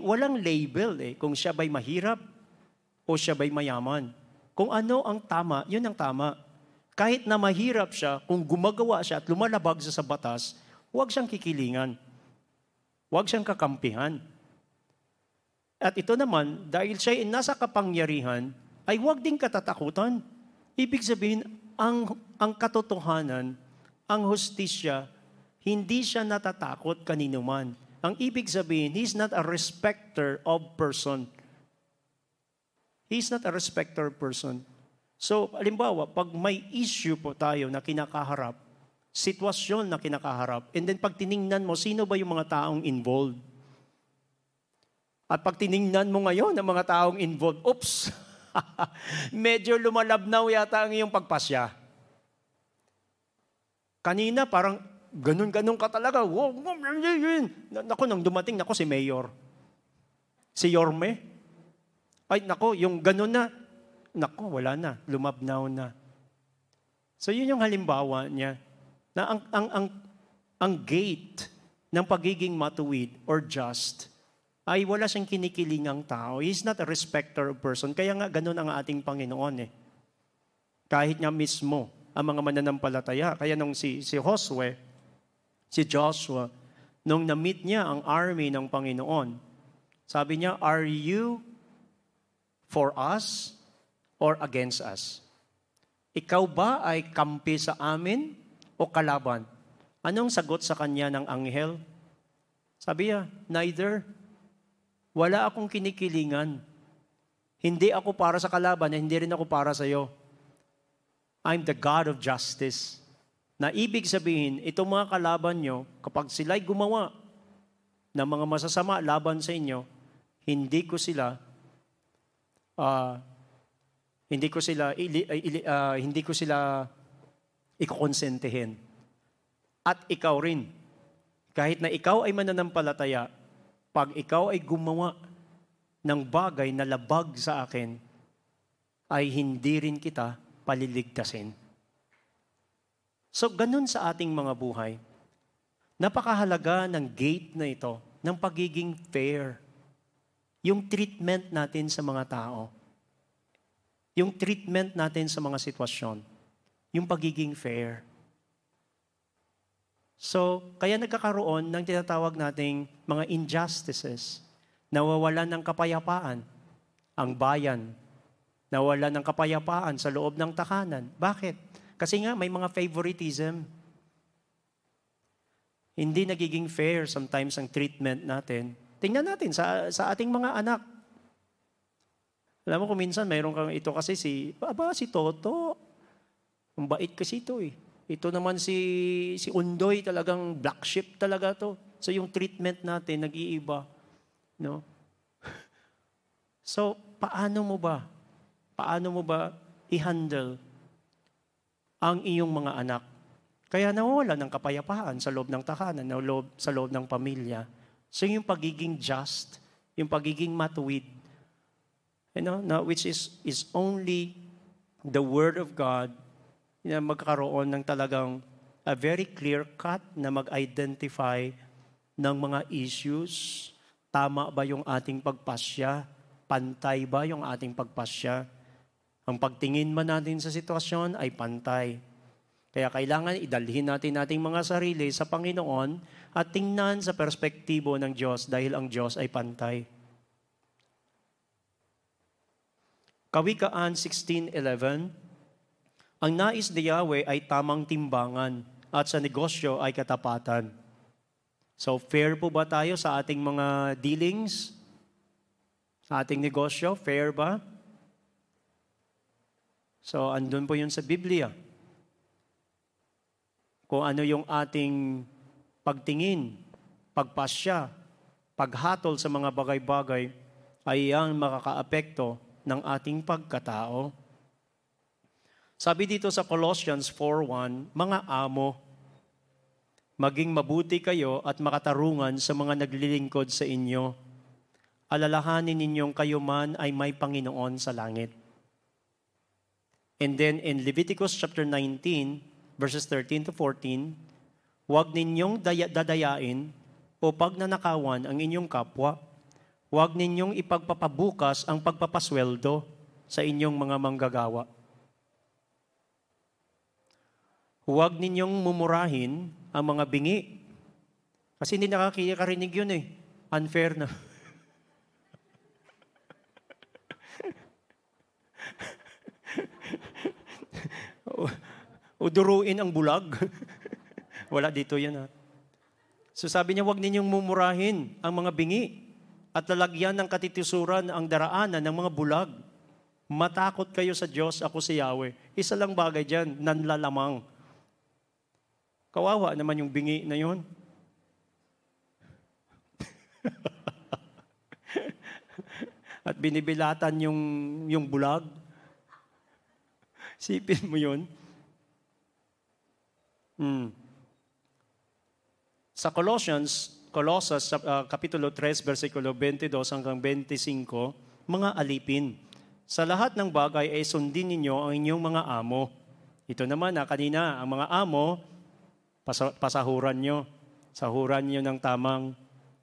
Walang label eh, kung siya ba'y mahirap o siya ba'y mayaman. Kung ano ang tama, yun ang tama. Kahit na mahirap siya, kung gumagawa siya at lumalabag siya sa batas, huwag siyang kikilingan. Huwag siyang kakampihan. At ito naman, dahil siya ay nasa kapangyarihan, ay huwag ding katatakutan. Ibig sabihin, ang, ang katotohanan, ang hustisya, hindi siya natatakot kanino man. Ang ibig sabihin, He's not a respecter of person. He's not a respecter of person. So, alimbawa, pag may issue po tayo na kinakaharap, sitwasyon na kinakaharap, and then pag tiningnan mo, sino ba yung mga taong involved? At pag tiningnan mo ngayon ang mga taong involved, oops, medyo lumalabnaw yata ang iyong pagpasya. Kanina parang ganun-ganun ka talaga. Wow, wow, yun, yun. Na- Nako, nang dumating, nako si Mayor. Si Yorme. Ay, nako, yung ganun na. Nako, wala na. Lumabnaw na. So yun yung halimbawa niya. Na ang, ang, ang, ang gate ng pagiging matuwid or just ay wala siyang kinikilingang tao. He's not a respecter of person. Kaya nga ganun ang ating Panginoon eh. Kahit nga mismo ang mga mananampalataya. Kaya nung si, si Josue, si Joshua, nung na-meet niya ang army ng Panginoon, sabi niya, Are you for us or against us? Ikaw ba ay kampi sa amin o kalaban? Anong sagot sa kanya ng anghel? Sabi niya, neither. Wala akong kinikilingan. Hindi ako para sa kalaban, hindi rin ako para sa iyo. I'm the God of justice. Na ibig sabihin, itong mga kalaban nyo, kapag sila'y gumawa ng mga masasama laban sa inyo, hindi ko sila ah, hindi ko sila ah, hindi ko sila ikukonsentehin. At ikaw rin. Kahit na ikaw ay mananampalataya, pag ikaw ay gumawa ng bagay na labag sa akin, ay hindi rin kita paliligtasin. So, ganun sa ating mga buhay. Napakahalaga ng gate na ito, ng pagiging fair. Yung treatment natin sa mga tao. Yung treatment natin sa mga sitwasyon. Yung pagiging fair. So, kaya nagkakaroon ng tinatawag nating mga injustices. Nawawalan ng kapayapaan ang bayan. Nawalan ng kapayapaan sa loob ng takanan. Bakit? Kasi nga may mga favoritism. Hindi nagiging fair sometimes ang treatment natin. Tingnan natin sa, sa ating mga anak. Alam mo kung minsan mayroon kang ito kasi si, aba si Toto. Ang bait kasi ito eh. Ito naman si, si Undoy, talagang black sheep talaga to. So yung treatment natin, nag-iiba. No? So, paano mo ba? Paano mo ba i-handle ang iyong mga anak? Kaya nawawala ng kapayapaan sa loob ng tahanan, na loob, sa loob ng pamilya. So yung pagiging just, yung pagiging matuwid, you know, na, which is, is only the Word of God na magkaroon ng talagang a very clear cut na mag-identify ng mga issues. Tama ba yung ating pagpasya? Pantay ba yung ating pagpasya? Ang pagtingin man natin sa sitwasyon ay pantay. Kaya kailangan idalhin natin nating mga sarili sa Panginoon at tingnan sa perspektibo ng Diyos dahil ang Diyos ay pantay. Kawikaan 16.11 Ang nais ni Yahweh ay tamang timbangan at sa negosyo ay katapatan. So fair po ba tayo sa ating mga dealings? Sa ating negosyo, fair ba? So andun po yun sa Biblia. Kung ano yung ating pagtingin, pagpasya, paghatol sa mga bagay-bagay, ay yan makakaapekto ng ating pagkatao. Sabi dito sa Colossians 4.1, mga amo, maging mabuti kayo at makatarungan sa mga naglilingkod sa inyo. Alalahanin ninyong kayo man ay may Panginoon sa langit. And then in Leviticus chapter 19, verses 13 to 14, huwag ninyong daya- dadayain o pagnanakawan ang inyong kapwa. Huwag ninyong ipagpapabukas ang pagpapasweldo sa inyong mga manggagawa. Huwag ninyong mumurahin ang mga bingi. Kasi hindi nakakarinig yun eh. Unfair na. o duruin ang bulag. Wala dito yan ha. So sabi niya, huwag ninyong mumurahin ang mga bingi at lalagyan ng katitisuran ang daraanan ng mga bulag. Matakot kayo sa Diyos, ako si Yahweh. Isa lang bagay dyan, nanlalamang. Kawawa naman yung bingi na yun. At binibilatan yung, yung bulag. Sipin mo yun. Hmm. Sa Colossians, Colossus, uh, Kapitulo 3, versikulo 22 hanggang 25, mga alipin. Sa lahat ng bagay ay sundin ninyo ang inyong mga amo. Ito naman na kanina, ang mga amo, pasahuran nyo. Sahuran nyo ng tamang,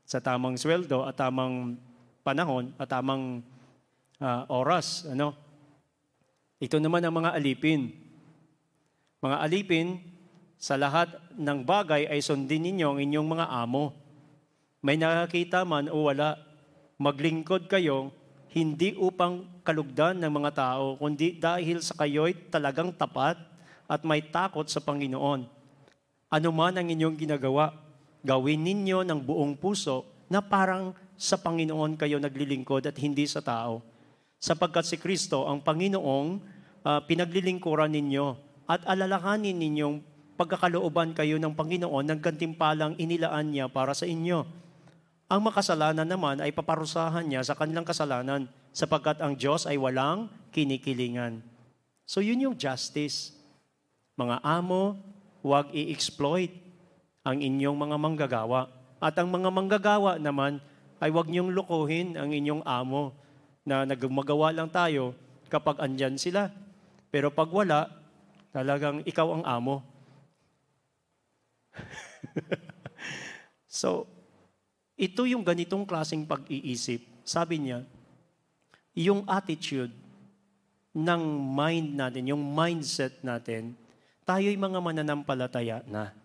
sa tamang sweldo at tamang panahon at tamang uh, oras. Ano? Ito naman ang mga alipin. Mga alipin, sa lahat ng bagay ay sundin ninyo ang inyong mga amo. May nakakita man o wala, maglingkod kayo hindi upang kalugdan ng mga tao, kundi dahil sa kayo'y talagang tapat at may takot sa Panginoon. Ano man ang inyong ginagawa, gawin ninyo ng buong puso na parang sa Panginoon kayo naglilingkod at hindi sa tao. Sapagkat si Kristo, ang Panginoong uh, pinaglilingkuran ninyo at alalahanin ninyong pagkakalooban kayo ng Panginoon ng gantimpalang inilaan niya para sa inyo. Ang makasalanan naman ay paparusahan niya sa kanilang kasalanan sapagkat ang Diyos ay walang kinikilingan. So yun yung justice. Mga amo, huwag i-exploit ang inyong mga manggagawa. At ang mga manggagawa naman ay huwag niyong lukuhin ang inyong amo na nagmagawa lang tayo kapag andyan sila. Pero pag wala, talagang ikaw ang amo so, ito yung ganitong klaseng pag-iisip. Sabi niya, yung attitude ng mind natin, yung mindset natin, tayo'y mga mananampalataya na.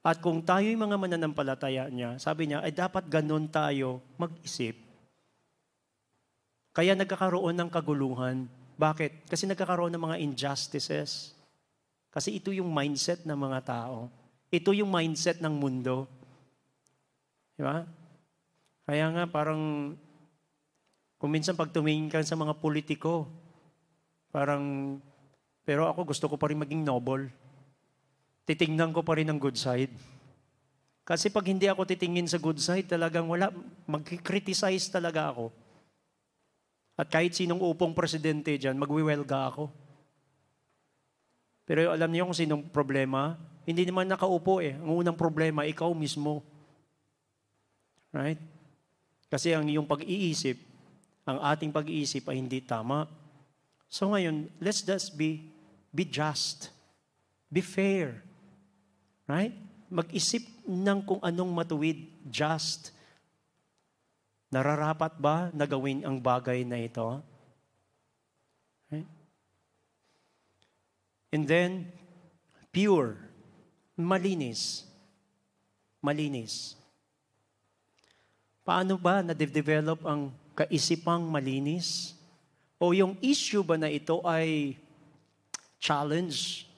At kung tayo'y mga mananampalataya niya, sabi niya, ay dapat ganun tayo mag-isip. Kaya nagkakaroon ng kaguluhan. Bakit? Kasi nagkakaroon ng mga injustices. Kasi ito yung mindset ng mga tao. Ito yung mindset ng mundo. Di ba? Kaya nga parang, kung minsan pag tumingin ka sa mga politiko, parang, pero ako gusto ko pa rin maging noble. Titingnan ko pa rin ang good side. Kasi pag hindi ako titingin sa good side, talagang wala, mag-criticize talaga ako. At kahit sinong upong presidente dyan, magwiwelga ako. Pero alam niyo kung sinong problema? Hindi naman nakaupo eh. Ang unang problema, ikaw mismo. Right? Kasi ang iyong pag-iisip, ang ating pag-iisip ay hindi tama. So ngayon, let's just be, be just. Be fair. Right? Mag-isip ng kung anong matuwid, just. Nararapat ba na gawin ang bagay na ito? Right? And then, pure malinis. Malinis. Paano ba na-develop ang kaisipang malinis? O yung issue ba na ito ay challenge?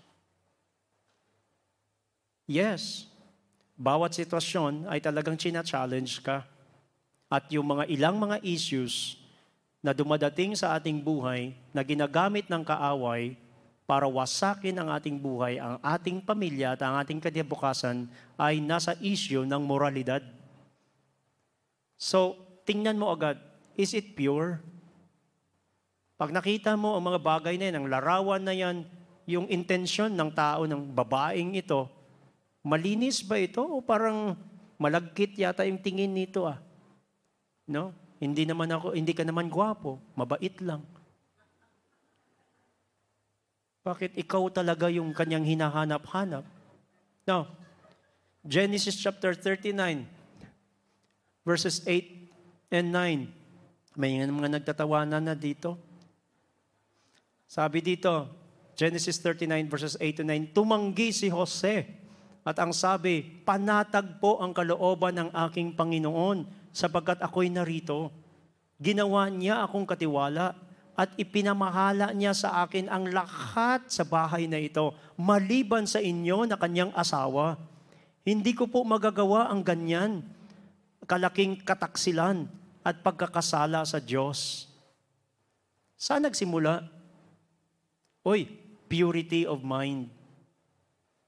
Yes. Bawat sitwasyon ay talagang china-challenge ka. At yung mga ilang mga issues na dumadating sa ating buhay na ginagamit ng kaaway para wasakin ang ating buhay, ang ating pamilya at ang ating kadibukasan ay nasa issue ng moralidad. So, tingnan mo agad, is it pure? Pag nakita mo ang mga bagay na yan, ang larawan na yan, yung intensyon ng tao, ng babaeng ito, malinis ba ito o parang malagkit yata yung tingin nito ah? No? Hindi naman ako, hindi ka naman gwapo, mabait lang. Bakit ikaw talaga yung kanyang hinahanap-hanap? Now, Genesis chapter 39, verses 8 and 9. May mga nagtatawanan na dito. Sabi dito, Genesis 39 verses 8 to 9, Tumanggi si Jose at ang sabi, Panatag po ang kalooban ng aking Panginoon sapagkat ako'y narito. Ginawa niya akong katiwala at ipinamahala niya sa akin ang lahat sa bahay na ito, maliban sa inyo na kanyang asawa. Hindi ko po magagawa ang ganyan, kalaking kataksilan at pagkakasala sa Diyos. Saan nagsimula? Oy, purity of mind.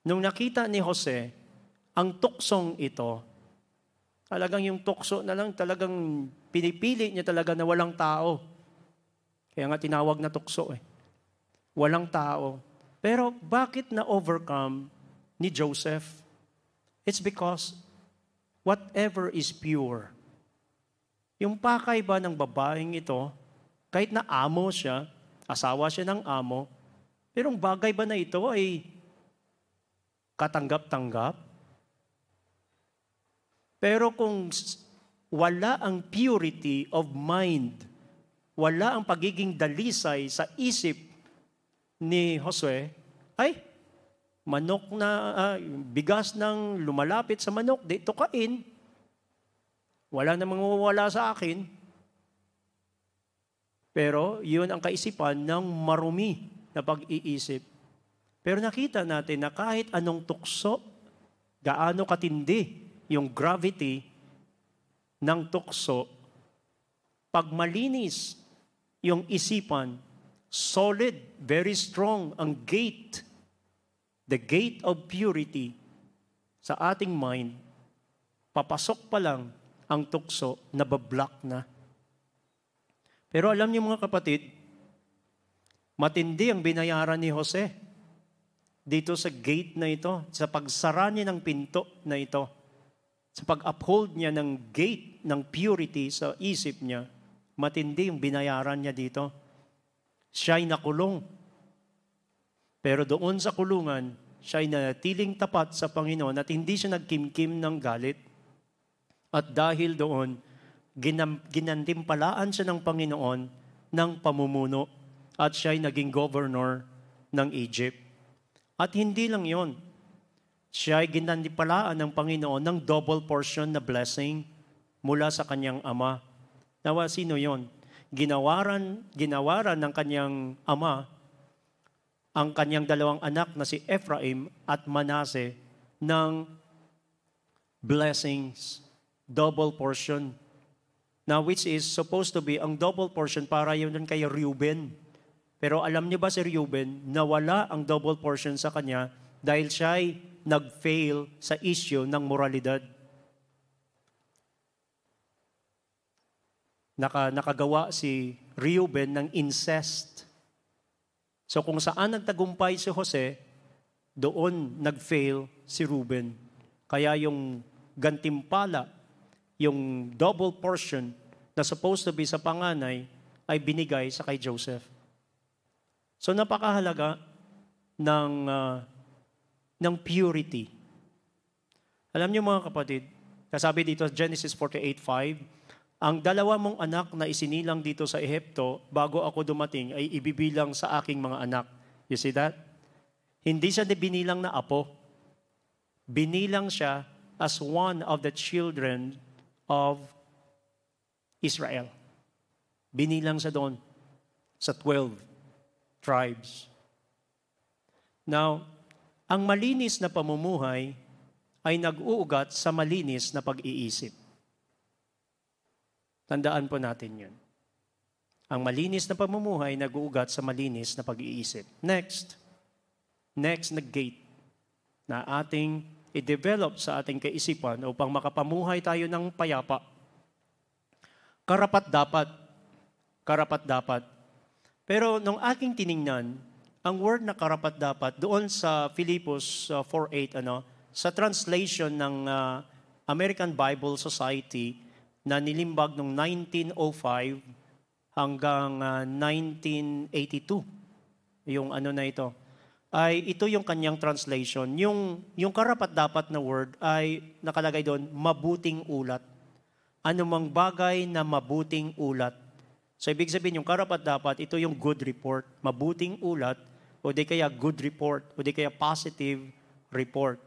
Nung nakita ni Jose, ang tuksong ito, talagang yung tukso na lang, talagang pinipili niya talaga na walang tao kaya nga tinawag na tukso eh. Walang tao. Pero bakit na-overcome ni Joseph? It's because whatever is pure. Yung pakay ba ng babaeng ito, kahit na amo siya, asawa siya ng amo, pero ang bagay ba na ito ay katanggap-tanggap? Pero kung wala ang purity of mind, wala ang pagiging dalisay sa isip ni Josue, ay, manok na, uh, bigas ng lumalapit sa manok, dito kain. Wala namang mawawala sa akin. Pero yun ang kaisipan ng marumi na pag-iisip. Pero nakita natin na kahit anong tukso, gaano katindi yung gravity ng tukso, pag malinis yung isipan, solid, very strong ang gate, the gate of purity sa ating mind, papasok pa lang ang tukso, nabablock na. Pero alam niyo mga kapatid, matindi ang binayaran ni Jose dito sa gate na ito, sa pagsara niya ng pinto na ito sa pag-uphold niya ng gate ng purity sa isip niya, matindi yung binayaran niya dito. Siya'y nakulong. Pero doon sa kulungan, siya'y natiling tapat sa Panginoon at hindi siya nagkimkim ng galit. At dahil doon, ginam, ginantimpalaan siya ng Panginoon ng pamumuno at siya'y naging governor ng Egypt. At hindi lang yon, siya ay ginandipalaan ng Panginoon ng double portion na blessing mula sa kanyang ama. Nawa, sino yon? Ginawaran, ginawaran ng kanyang ama ang kanyang dalawang anak na si Ephraim at Manase ng blessings, double portion. Now, which is supposed to be ang double portion para yun kay Reuben. Pero alam niyo ba si Reuben, nawala ang double portion sa kanya dahil siya ay nag-fail sa issue ng moralidad. Naka, nakagawa si Reuben ng incest. So kung saan nagtagumpay si Jose, doon nag-fail si Reuben. Kaya yung gantimpala, yung double portion na supposed to be sa panganay, ay binigay sa kay Joseph. So napakahalaga ng uh, ng purity. Alam niyo mga kapatid, kasabi dito Genesis 48.5, ang dalawa mong anak na isinilang dito sa Ehipto bago ako dumating ay ibibilang sa aking mga anak. You see that? Hindi siya binilang na apo. Binilang siya as one of the children of Israel. Binilang sa doon sa 12 tribes. Now, ang malinis na pamumuhay ay nag-uugat sa malinis na pag-iisip. Tandaan po natin yun. Ang malinis na pamumuhay nag-uugat sa malinis na pag-iisip. Next, next na gate na ating i-develop sa ating kaisipan upang makapamuhay tayo ng payapa. Karapat dapat. Karapat dapat. Pero nung aking tiningnan, ang word na karapat dapat doon sa Philippus uh, 4.8, ano, sa translation ng uh, American Bible Society na nilimbag noong 1905 hanggang uh, 1982, yung ano na ito, ay ito yung kanyang translation. Yung, yung karapat dapat na word ay nakalagay doon, mabuting ulat. Anumang bagay na mabuting ulat. So ibig sabihin, yung karapat dapat, ito yung good report, mabuting ulat, o di kaya good report, o di kaya positive report.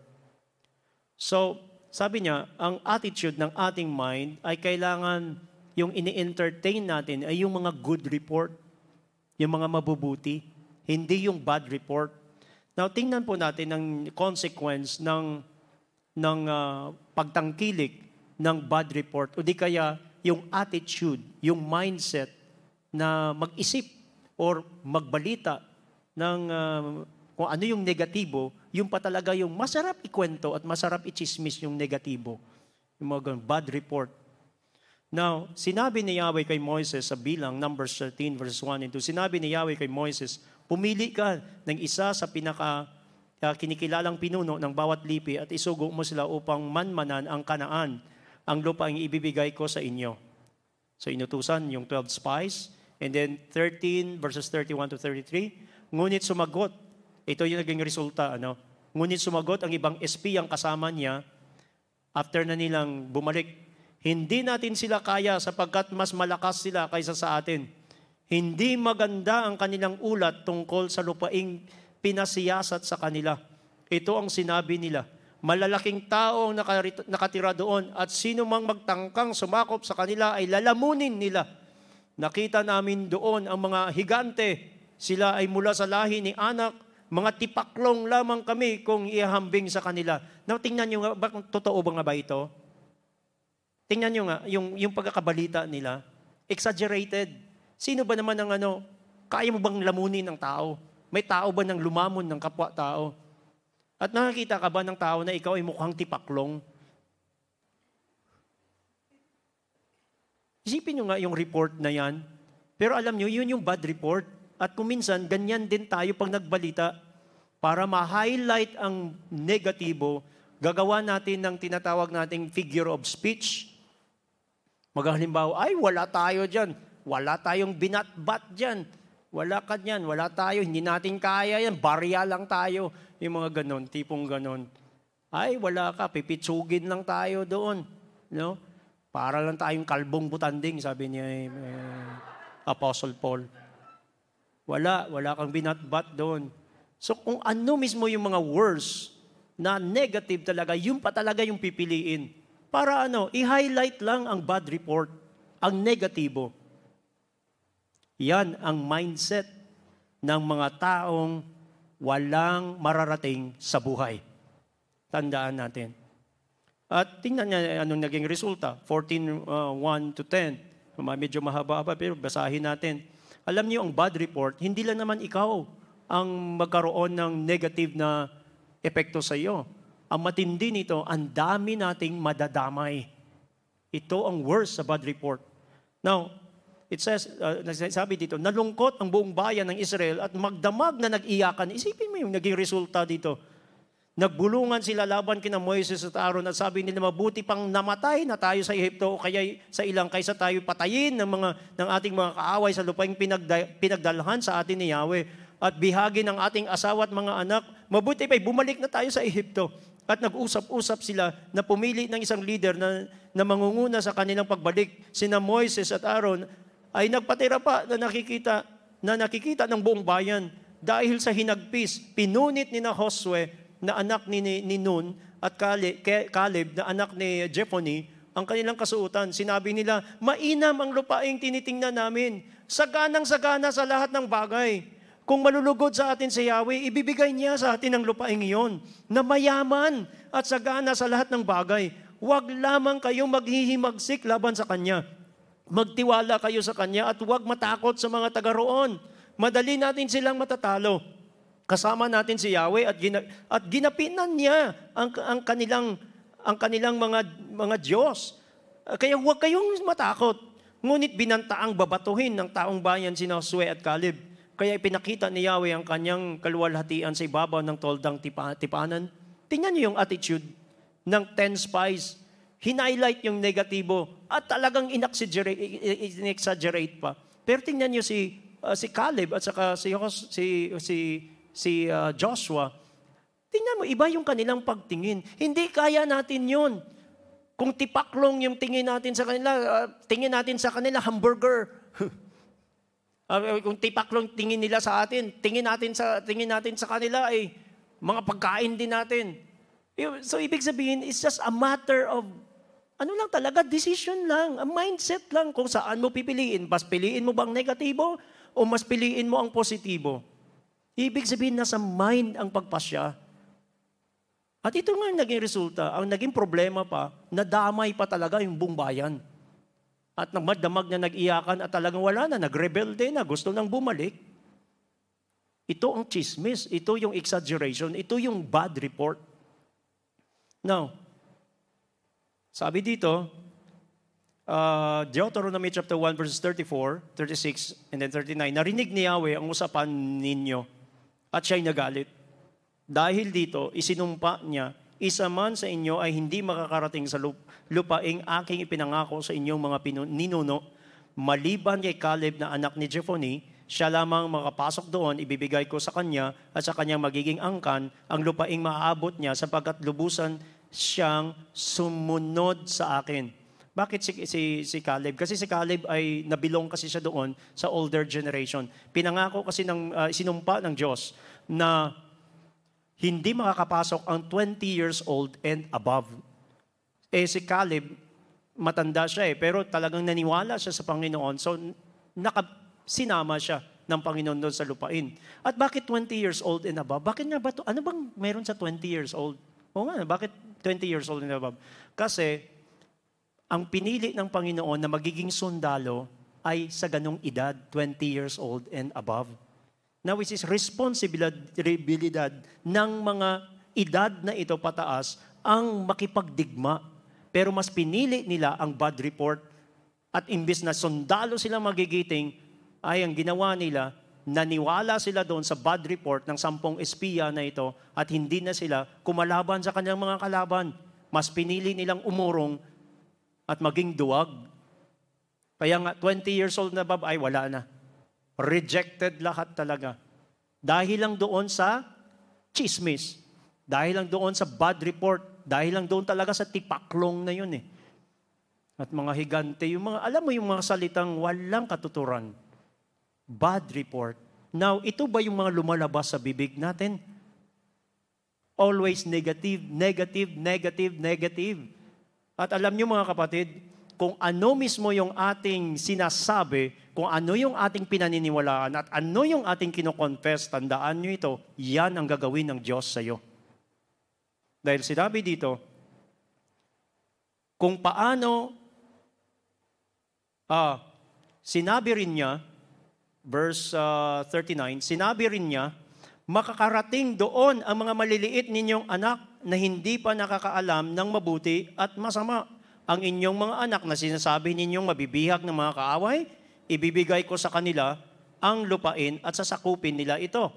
So, sabi niya, ang attitude ng ating mind ay kailangan yung ini-entertain natin ay yung mga good report, yung mga mabubuti, hindi yung bad report. Now, tingnan po natin ang consequence ng, ng uh, pagtangkilik ng bad report o di kaya yung attitude, yung mindset na mag-isip or magbalita ng uh, kung ano yung negatibo, yung pa talaga yung masarap ikwento at masarap ichismis yung negatibo. Yung mga bad report. Now, sinabi ni Yahweh kay Moises sa bilang, Numbers 13 verses 1 and 2, sinabi ni Yahweh kay Moises, pumili ka ng isa sa pinaka uh, kinikilalang pinuno ng bawat lipi at isugo mo sila upang manmanan ang kanaan, ang lupa ang ibibigay ko sa inyo. So inutusan yung 12 spies, and then 13 verses 31 to 33, ngunit sumagot, ito yung naging resulta, ano? Ngunit sumagot ang ibang espiyang kasama niya after na nilang bumalik. Hindi natin sila kaya sapagkat mas malakas sila kaysa sa atin. Hindi maganda ang kanilang ulat tungkol sa lupaing pinasiyasat sa kanila. Ito ang sinabi nila. Malalaking tao ang nakatira doon at sino mang magtangkang sumakop sa kanila ay lalamunin nila. Nakita namin doon ang mga higante. Sila ay mula sa lahi ni anak. Mga tipaklong lamang kami kung ihambing sa kanila. Now, tingnan nyo nga, ba, totoo ba nga ba ito? Tingnan nyo nga, yung, yung pagkakabalita nila, exaggerated. Sino ba naman ang ano, kaya mo bang lamunin ng tao? May tao ba nang lumamon ng kapwa-tao? At nakakita ka ba ng tao na ikaw ay mukhang tipaklong? Isipin nyo nga yung report na yan. Pero alam nyo, yun yung bad report. At kuminsan, ganyan din tayo pag nagbalita. Para ma-highlight ang negatibo, gagawa natin ng tinatawag nating figure of speech. Maghalimbawa, ay wala tayo dyan. Wala tayong binatbat dyan. Wala ka dyan. Wala tayo. Hindi natin kaya yan. Barya lang tayo. Yung mga ganon, tipong ganon. Ay, wala ka. Pipitsugin lang tayo doon. No? Para lang tayong kalbong butanding, sabi niya eh, Apostle Paul. Wala, wala kang binatbat doon. So kung ano mismo yung mga words na negative talaga, yun pa talaga yung pipiliin. Para ano, i-highlight lang ang bad report, ang negatibo. Yan ang mindset ng mga taong walang mararating sa buhay. Tandaan natin. At tingnan niya anong naging resulta. 14, uh, 1 to 10. Medyo mahaba-haba pero basahin natin. Alam niyo ang bad report, hindi lang naman ikaw ang magkaroon ng negative na epekto sa iyo. Ang matindi nito, ang dami nating madadamay. Ito ang worst sa bad report. Now, it says, uh, sabi dito, nalungkot ang buong bayan ng Israel at magdamag na nag-iyakan. Isipin mo yung naging resulta dito Nagbulungan sila laban kina Moises at Aaron at sabi nila mabuti pang namatay na tayo sa Ehipto o kaya sa ilang kaysa tayo patayin ng mga ng ating mga kaaway sa lupaing pinagda, pinagdalhan sa atin ni Yahweh at bihagi ng ating asawa at mga anak. Mabuti pa'y bumalik na tayo sa Ehipto. At nag-usap-usap sila na pumili ng isang leader na, na mangunguna sa kanilang pagbalik. Sina Moises at Aaron ay nagpatira pa na nakikita na nakikita ng buong bayan dahil sa hinagpis, pinunit ni na Josue na anak ni, ni, Nun at Caleb, na anak ni Jephone, ang kanilang kasuotan. Sinabi nila, mainam ang lupaing tinitingnan namin. Saganang-sagana sa lahat ng bagay. Kung malulugod sa atin si Yahweh, ibibigay niya sa atin ang lupaing iyon na mayaman at sagana sa lahat ng bagay. Huwag lamang kayong maghihimagsik laban sa Kanya. Magtiwala kayo sa Kanya at huwag matakot sa mga taga roon. Madali natin silang matatalo. Kasama natin si Yahweh at, gina, at ginapinan niya ang, ang kanilang ang kanilang mga mga Diyos. Kaya huwag kayong matakot. Ngunit binantaang babatuhin ng taong bayan si Josue at Caleb. Kaya ipinakita ni Yahweh ang kanyang kaluwalhatian sa ibabaw ng toldang tipa, tipanan. Tingnan niyo yung attitude ng ten spies. Hinighlight yung negatibo at talagang inexaggerate pa. Pero tingnan niyo si uh, si Caleb at saka si si si si uh, Joshua, tingnan mo, iba yung kanilang pagtingin. Hindi kaya natin yun. Kung tipaklong yung tingin natin sa kanila, uh, tingin natin sa kanila, hamburger. uh, kung tipaklong tingin nila sa atin, tingin natin sa, tingin natin sa kanila ay mga pagkain din natin. So ibig sabihin, it's just a matter of ano lang talaga, decision lang, a mindset lang kung saan mo pipiliin. Mas piliin mo bang negatibo o mas piliin mo ang positibo? Ibig sabihin, nasa mind ang pagpasya. At ito nga ang naging resulta. Ang naging problema pa, nadamay pa talaga yung buong bayan. At nagmadamag na nag-iyakan at talagang wala na, nag-rebelde na, gusto nang bumalik. Ito ang chismis, ito yung exaggeration, ito yung bad report. Now, sabi dito, uh, Deuteronomy chapter 1 verses 34, 36, and then 39, narinig ni Yahweh ang usapan ninyo at siya'y nagalit. Dahil dito, isinumpa niya, isa man sa inyo ay hindi makakarating sa lup- lupaing aking ipinangako sa inyong mga ninuno, maliban kay Caleb na anak ni Jephonih, siya lamang makapasok doon, ibibigay ko sa kanya at sa kanyang magiging angkan ang lupaing maaabot niya sapagkat lubusan siyang sumunod sa akin. Bakit si, si, si Caleb? Kasi si Caleb ay nabilong kasi siya doon sa older generation. Pinangako kasi ng uh, sinumpa ng Diyos na hindi makakapasok ang 20 years old and above. Eh si Caleb, matanda siya eh, pero talagang naniwala siya sa Panginoon. So, naka, sinama siya ng Panginoon doon sa lupain. At bakit 20 years old and above? Bakit nga ba to? Ano bang meron sa 20 years old? O nga, bakit 20 years old and above? Kasi, ang pinili ng Panginoon na magiging sundalo ay sa ganong edad, 20 years old and above. Now, which is responsibilidad ng mga edad na ito pataas ang makipagdigma. Pero mas pinili nila ang bad report at imbis na sundalo silang magigiting, ay ang ginawa nila, naniwala sila doon sa bad report ng sampung espiya na ito at hindi na sila kumalaban sa kanyang mga kalaban. Mas pinili nilang umurong at maging duwag. Kaya nga, 20 years old na bab, ay wala na. Rejected lahat talaga. Dahil lang doon sa chismis. Dahil lang doon sa bad report. Dahil lang doon talaga sa tipaklong na yun eh. At mga higante, yung mga, alam mo yung mga salitang walang katuturan bad report. Now, ito ba yung mga lumalabas sa bibig natin? Always negative, negative, negative, negative. At alam niyo mga kapatid, kung ano mismo yung ating sinasabi, kung ano yung ating pinaniniwalaan, at ano yung ating kinoconfess, tandaan niyo ito, yan ang gagawin ng Diyos sa iyo. Dahil sinabi dito, kung paano, ah, sinabi rin niya, verse uh, 39, sinabi rin niya, makakarating doon ang mga maliliit ninyong anak na hindi pa nakakaalam ng mabuti at masama. Ang inyong mga anak na sinasabi ninyong mabibihag ng mga kaaway, ibibigay ko sa kanila ang lupain at sasakupin nila ito.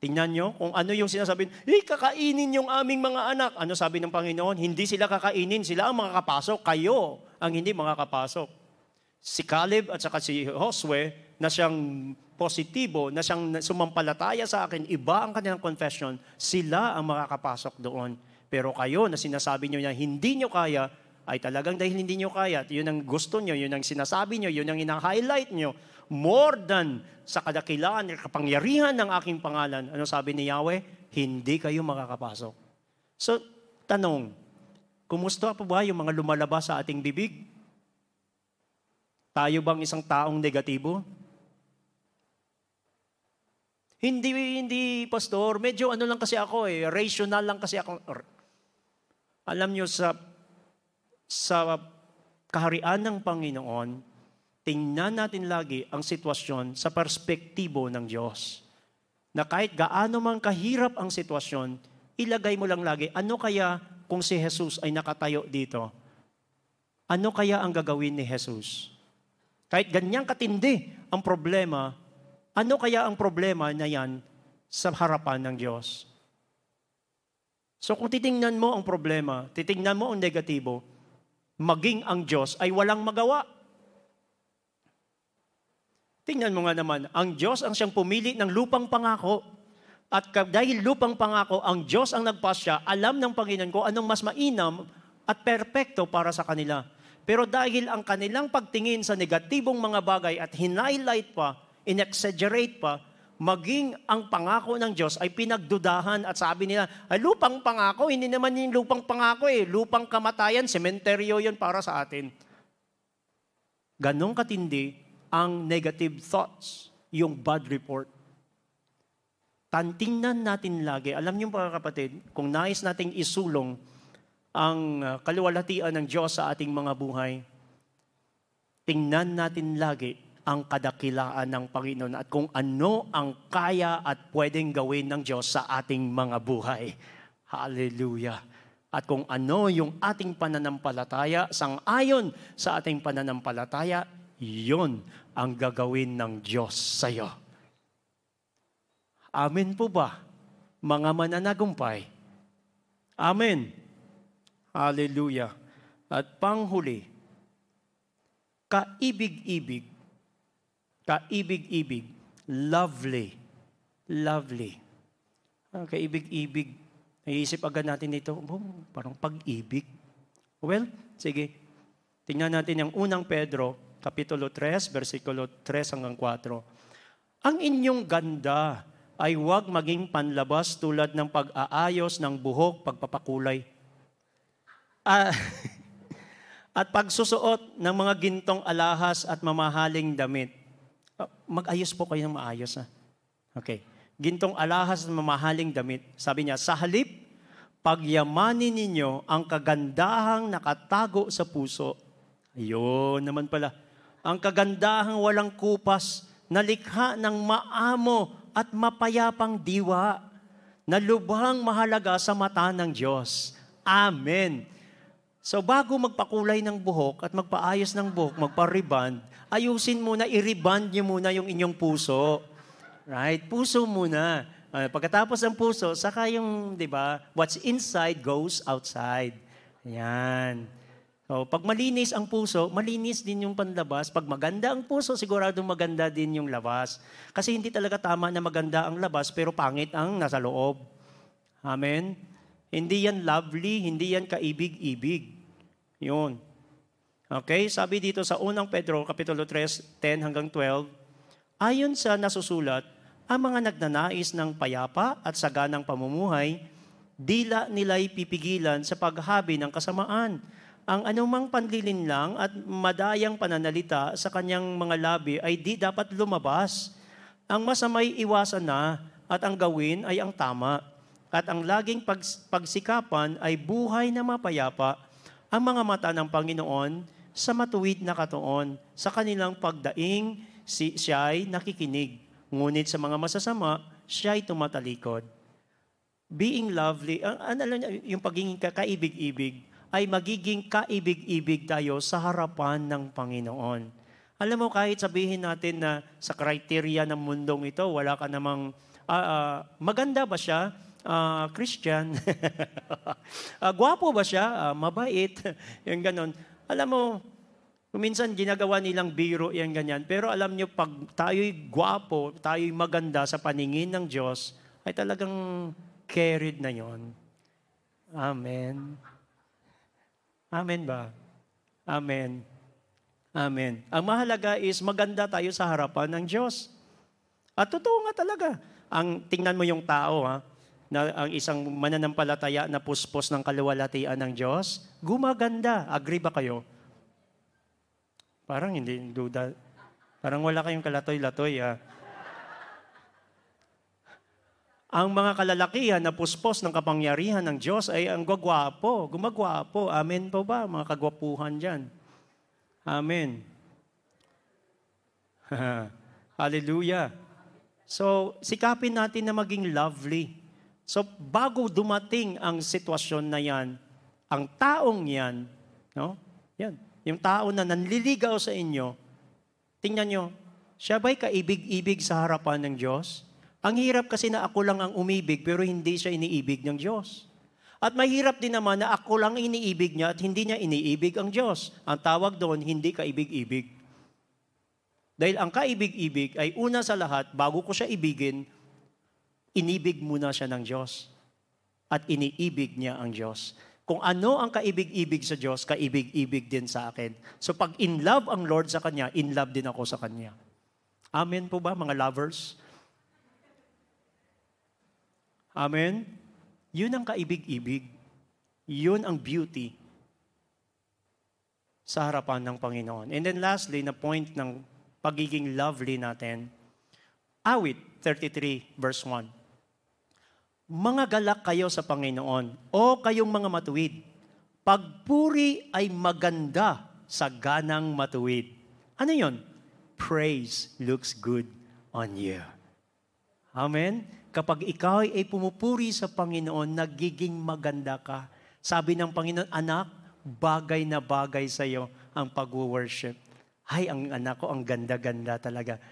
Tingnan nyo kung ano yung sinasabi, eh, kakainin yung aming mga anak. Ano sabi ng Panginoon? Hindi sila kakainin, sila ang makakapasok. Kayo ang hindi makakapasok si Caleb at saka si Josue na siyang positibo, na siyang sumampalataya sa akin, iba ang kanilang confession, sila ang makakapasok doon. Pero kayo na sinasabi nyo na hindi nyo kaya, ay talagang dahil hindi nyo kaya, at yun ang gusto nyo, yun ang sinasabi nyo, yun ang ina-highlight nyo, more than sa kadakilaan, kapangyarihan ng aking pangalan. Ano sabi ni Yahweh? Hindi kayo makakapasok. So, tanong, kumusta po ba yung mga lumalabas sa ating bibig? Tayo bang isang taong negatibo? Hindi, hindi, pastor. Medyo ano lang kasi ako eh. Rational lang kasi ako. Alam nyo, sa, sa kaharian ng Panginoon, tingnan natin lagi ang sitwasyon sa perspektibo ng Diyos. Na kahit gaano man kahirap ang sitwasyon, ilagay mo lang lagi, ano kaya kung si Jesus ay nakatayo dito? Ano kaya ang gagawin ni Jesus? Kahit ganyang katindi ang problema, ano kaya ang problema na yan sa harapan ng Diyos? So kung titingnan mo ang problema, titingnan mo ang negatibo, maging ang Diyos ay walang magawa. Tingnan mo nga naman, ang Diyos ang siyang pumili ng lupang pangako. At dahil lupang pangako, ang Diyos ang nagpasya, alam ng Panginoon ko anong mas mainam at perpekto para sa kanila. Pero dahil ang kanilang pagtingin sa negatibong mga bagay at hinighlight pa, inexaggerate pa, maging ang pangako ng Diyos ay pinagdudahan at sabi nila, ay lupang pangako, hindi naman yung lupang pangako eh, lupang kamatayan, sementeryo yun para sa atin. Ganong katindi ang negative thoughts, yung bad report. Tantingnan natin lagi, alam niyo mga kapatid, kung nais nating isulong ang uh, kaluwalhatian ng Diyos sa ating mga buhay, tingnan natin lagi ang kadakilaan ng Panginoon at kung ano ang kaya at pwedeng gawin ng Diyos sa ating mga buhay. Hallelujah. At kung ano yung ating pananampalataya, sang-ayon sa ating pananampalataya, yon ang gagawin ng Diyos sa iyo. Amen po ba? mga mananagumpay. Amen. Hallelujah. At panghuli, kaibig-ibig, kaibig-ibig, lovely, lovely. Ah, kaibig-ibig, naiisip agad natin ito, oh, parang pag-ibig. Well, sige, tingnan natin yung unang Pedro, Kapitulo 3, versikulo 3 hanggang 4. Ang inyong ganda ay huwag maging panlabas tulad ng pag-aayos ng buhok, pagpapakulay. Ah, at pagsusuot ng mga gintong alahas at mamahaling damit. Ah, mag-ayos po kayo ng maayos. Ha? Okay. Gintong alahas at mamahaling damit. Sabi niya, sa halip, pagyamanin ninyo ang kagandahang nakatago sa puso. Ayun naman pala. Ang kagandahang walang kupas, na likha ng maamo at mapayapang diwa, na lubhang mahalaga sa mata ng Diyos. Amen. So bago magpakulay ng buhok at magpaayos ng buhok, magpa-reband, ayusin muna, i-reband niyo muna yung inyong puso. Right? Puso muna. Uh, pagkatapos ng puso, saka yung, di ba, what's inside goes outside. Yan. So, pag malinis ang puso, malinis din yung panlabas. Pag maganda ang puso, siguradong maganda din yung labas. Kasi hindi talaga tama na maganda ang labas, pero pangit ang nasa loob. Amen? Hindi yan lovely, hindi yan kaibig-ibig. Yun. Okay, sabi dito sa unang Pedro, Kapitulo 3, 10 hanggang 12, ayon sa nasusulat, ang mga nagnanais ng payapa at saganang pamumuhay, dila nila'y pipigilan sa paghabi ng kasamaan. Ang anumang panlilinlang at madayang pananalita sa kanyang mga labi ay di dapat lumabas. Ang masamay iwasan na at ang gawin ay ang tama at ang laging pags- pagsikapan ay buhay na mapayapa ang mga mata ng Panginoon sa matuwid na katuon. Sa kanilang pagdaing, si, siya ay nakikinig. Ngunit sa mga masasama, siya ay tumatalikod. Being lovely, ang, ano, yung pagiging kaibig-ibig, ay magiging kaibig-ibig tayo sa harapan ng Panginoon. Alam mo, kahit sabihin natin na sa kriteria ng mundong ito, wala ka namang, uh, uh, maganda ba siya? Uh, Christian. uh, gwapo ba siya? Uh, mabait. yung ganon. Alam mo, minsan ginagawa nilang biro yan ganyan. Pero alam nyo, pag tayo'y gwapo, tayo'y maganda sa paningin ng Diyos, ay talagang carried na yon. Amen. Amen ba? Amen. Amen. Ang mahalaga is maganda tayo sa harapan ng Diyos. At totoo nga talaga. Ang tingnan mo yung tao ha, na ang isang mananampalataya na puspos ng kaluwalhatian ng Diyos, gumaganda. Agree ba kayo? Parang hindi duda. Parang wala kayong kalatoy-latoy. Ah. Ang mga kalalakihan na puspos ng kapangyarihan ng Diyos ay ang gwagwapo, gumagwapo. Amen po ba, mga kagwapuhan dyan? Amen. Hallelujah. So, sikapin natin na maging lovely. So bago dumating ang sitwasyon na yan, ang taong yan, no? Yan, yung tao na nanliligaw sa inyo, tingnan nyo, siya ba'y kaibig-ibig sa harapan ng Diyos? Ang hirap kasi na ako lang ang umibig pero hindi siya iniibig ng Diyos. At mahirap din naman na ako lang iniibig niya at hindi niya iniibig ang Diyos. Ang tawag doon, hindi kaibig-ibig. Dahil ang kaibig-ibig ay una sa lahat, bago ko siya ibigin, inibig muna siya ng Diyos. At iniibig niya ang Diyos. Kung ano ang kaibig-ibig sa Diyos, kaibig-ibig din sa akin. So pag in love ang Lord sa Kanya, in love din ako sa Kanya. Amen po ba mga lovers? Amen? Yun ang kaibig-ibig. Yun ang beauty sa harapan ng Panginoon. And then lastly, na point ng pagiging lovely natin, awit 33 verse 1. Mga galak kayo sa Panginoon, o kayong mga matuwid. Pagpuri ay maganda sa ganang matuwid. Ano yon? Praise looks good on you. Amen? Kapag ikaw ay pumupuri sa Panginoon, nagiging maganda ka. Sabi ng Panginoon, anak, bagay na bagay sa iyo ang pag-worship. Ay, ang anak ko, ang ganda-ganda talaga.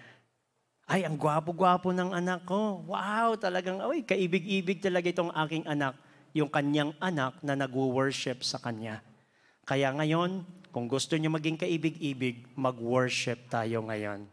Ay, ang gwapo-gwapo ng anak ko. Wow, talagang, ay, kaibig-ibig talaga itong aking anak. Yung kanyang anak na nag-worship sa kanya. Kaya ngayon, kung gusto niyo maging kaibig-ibig, mag-worship tayo ngayon.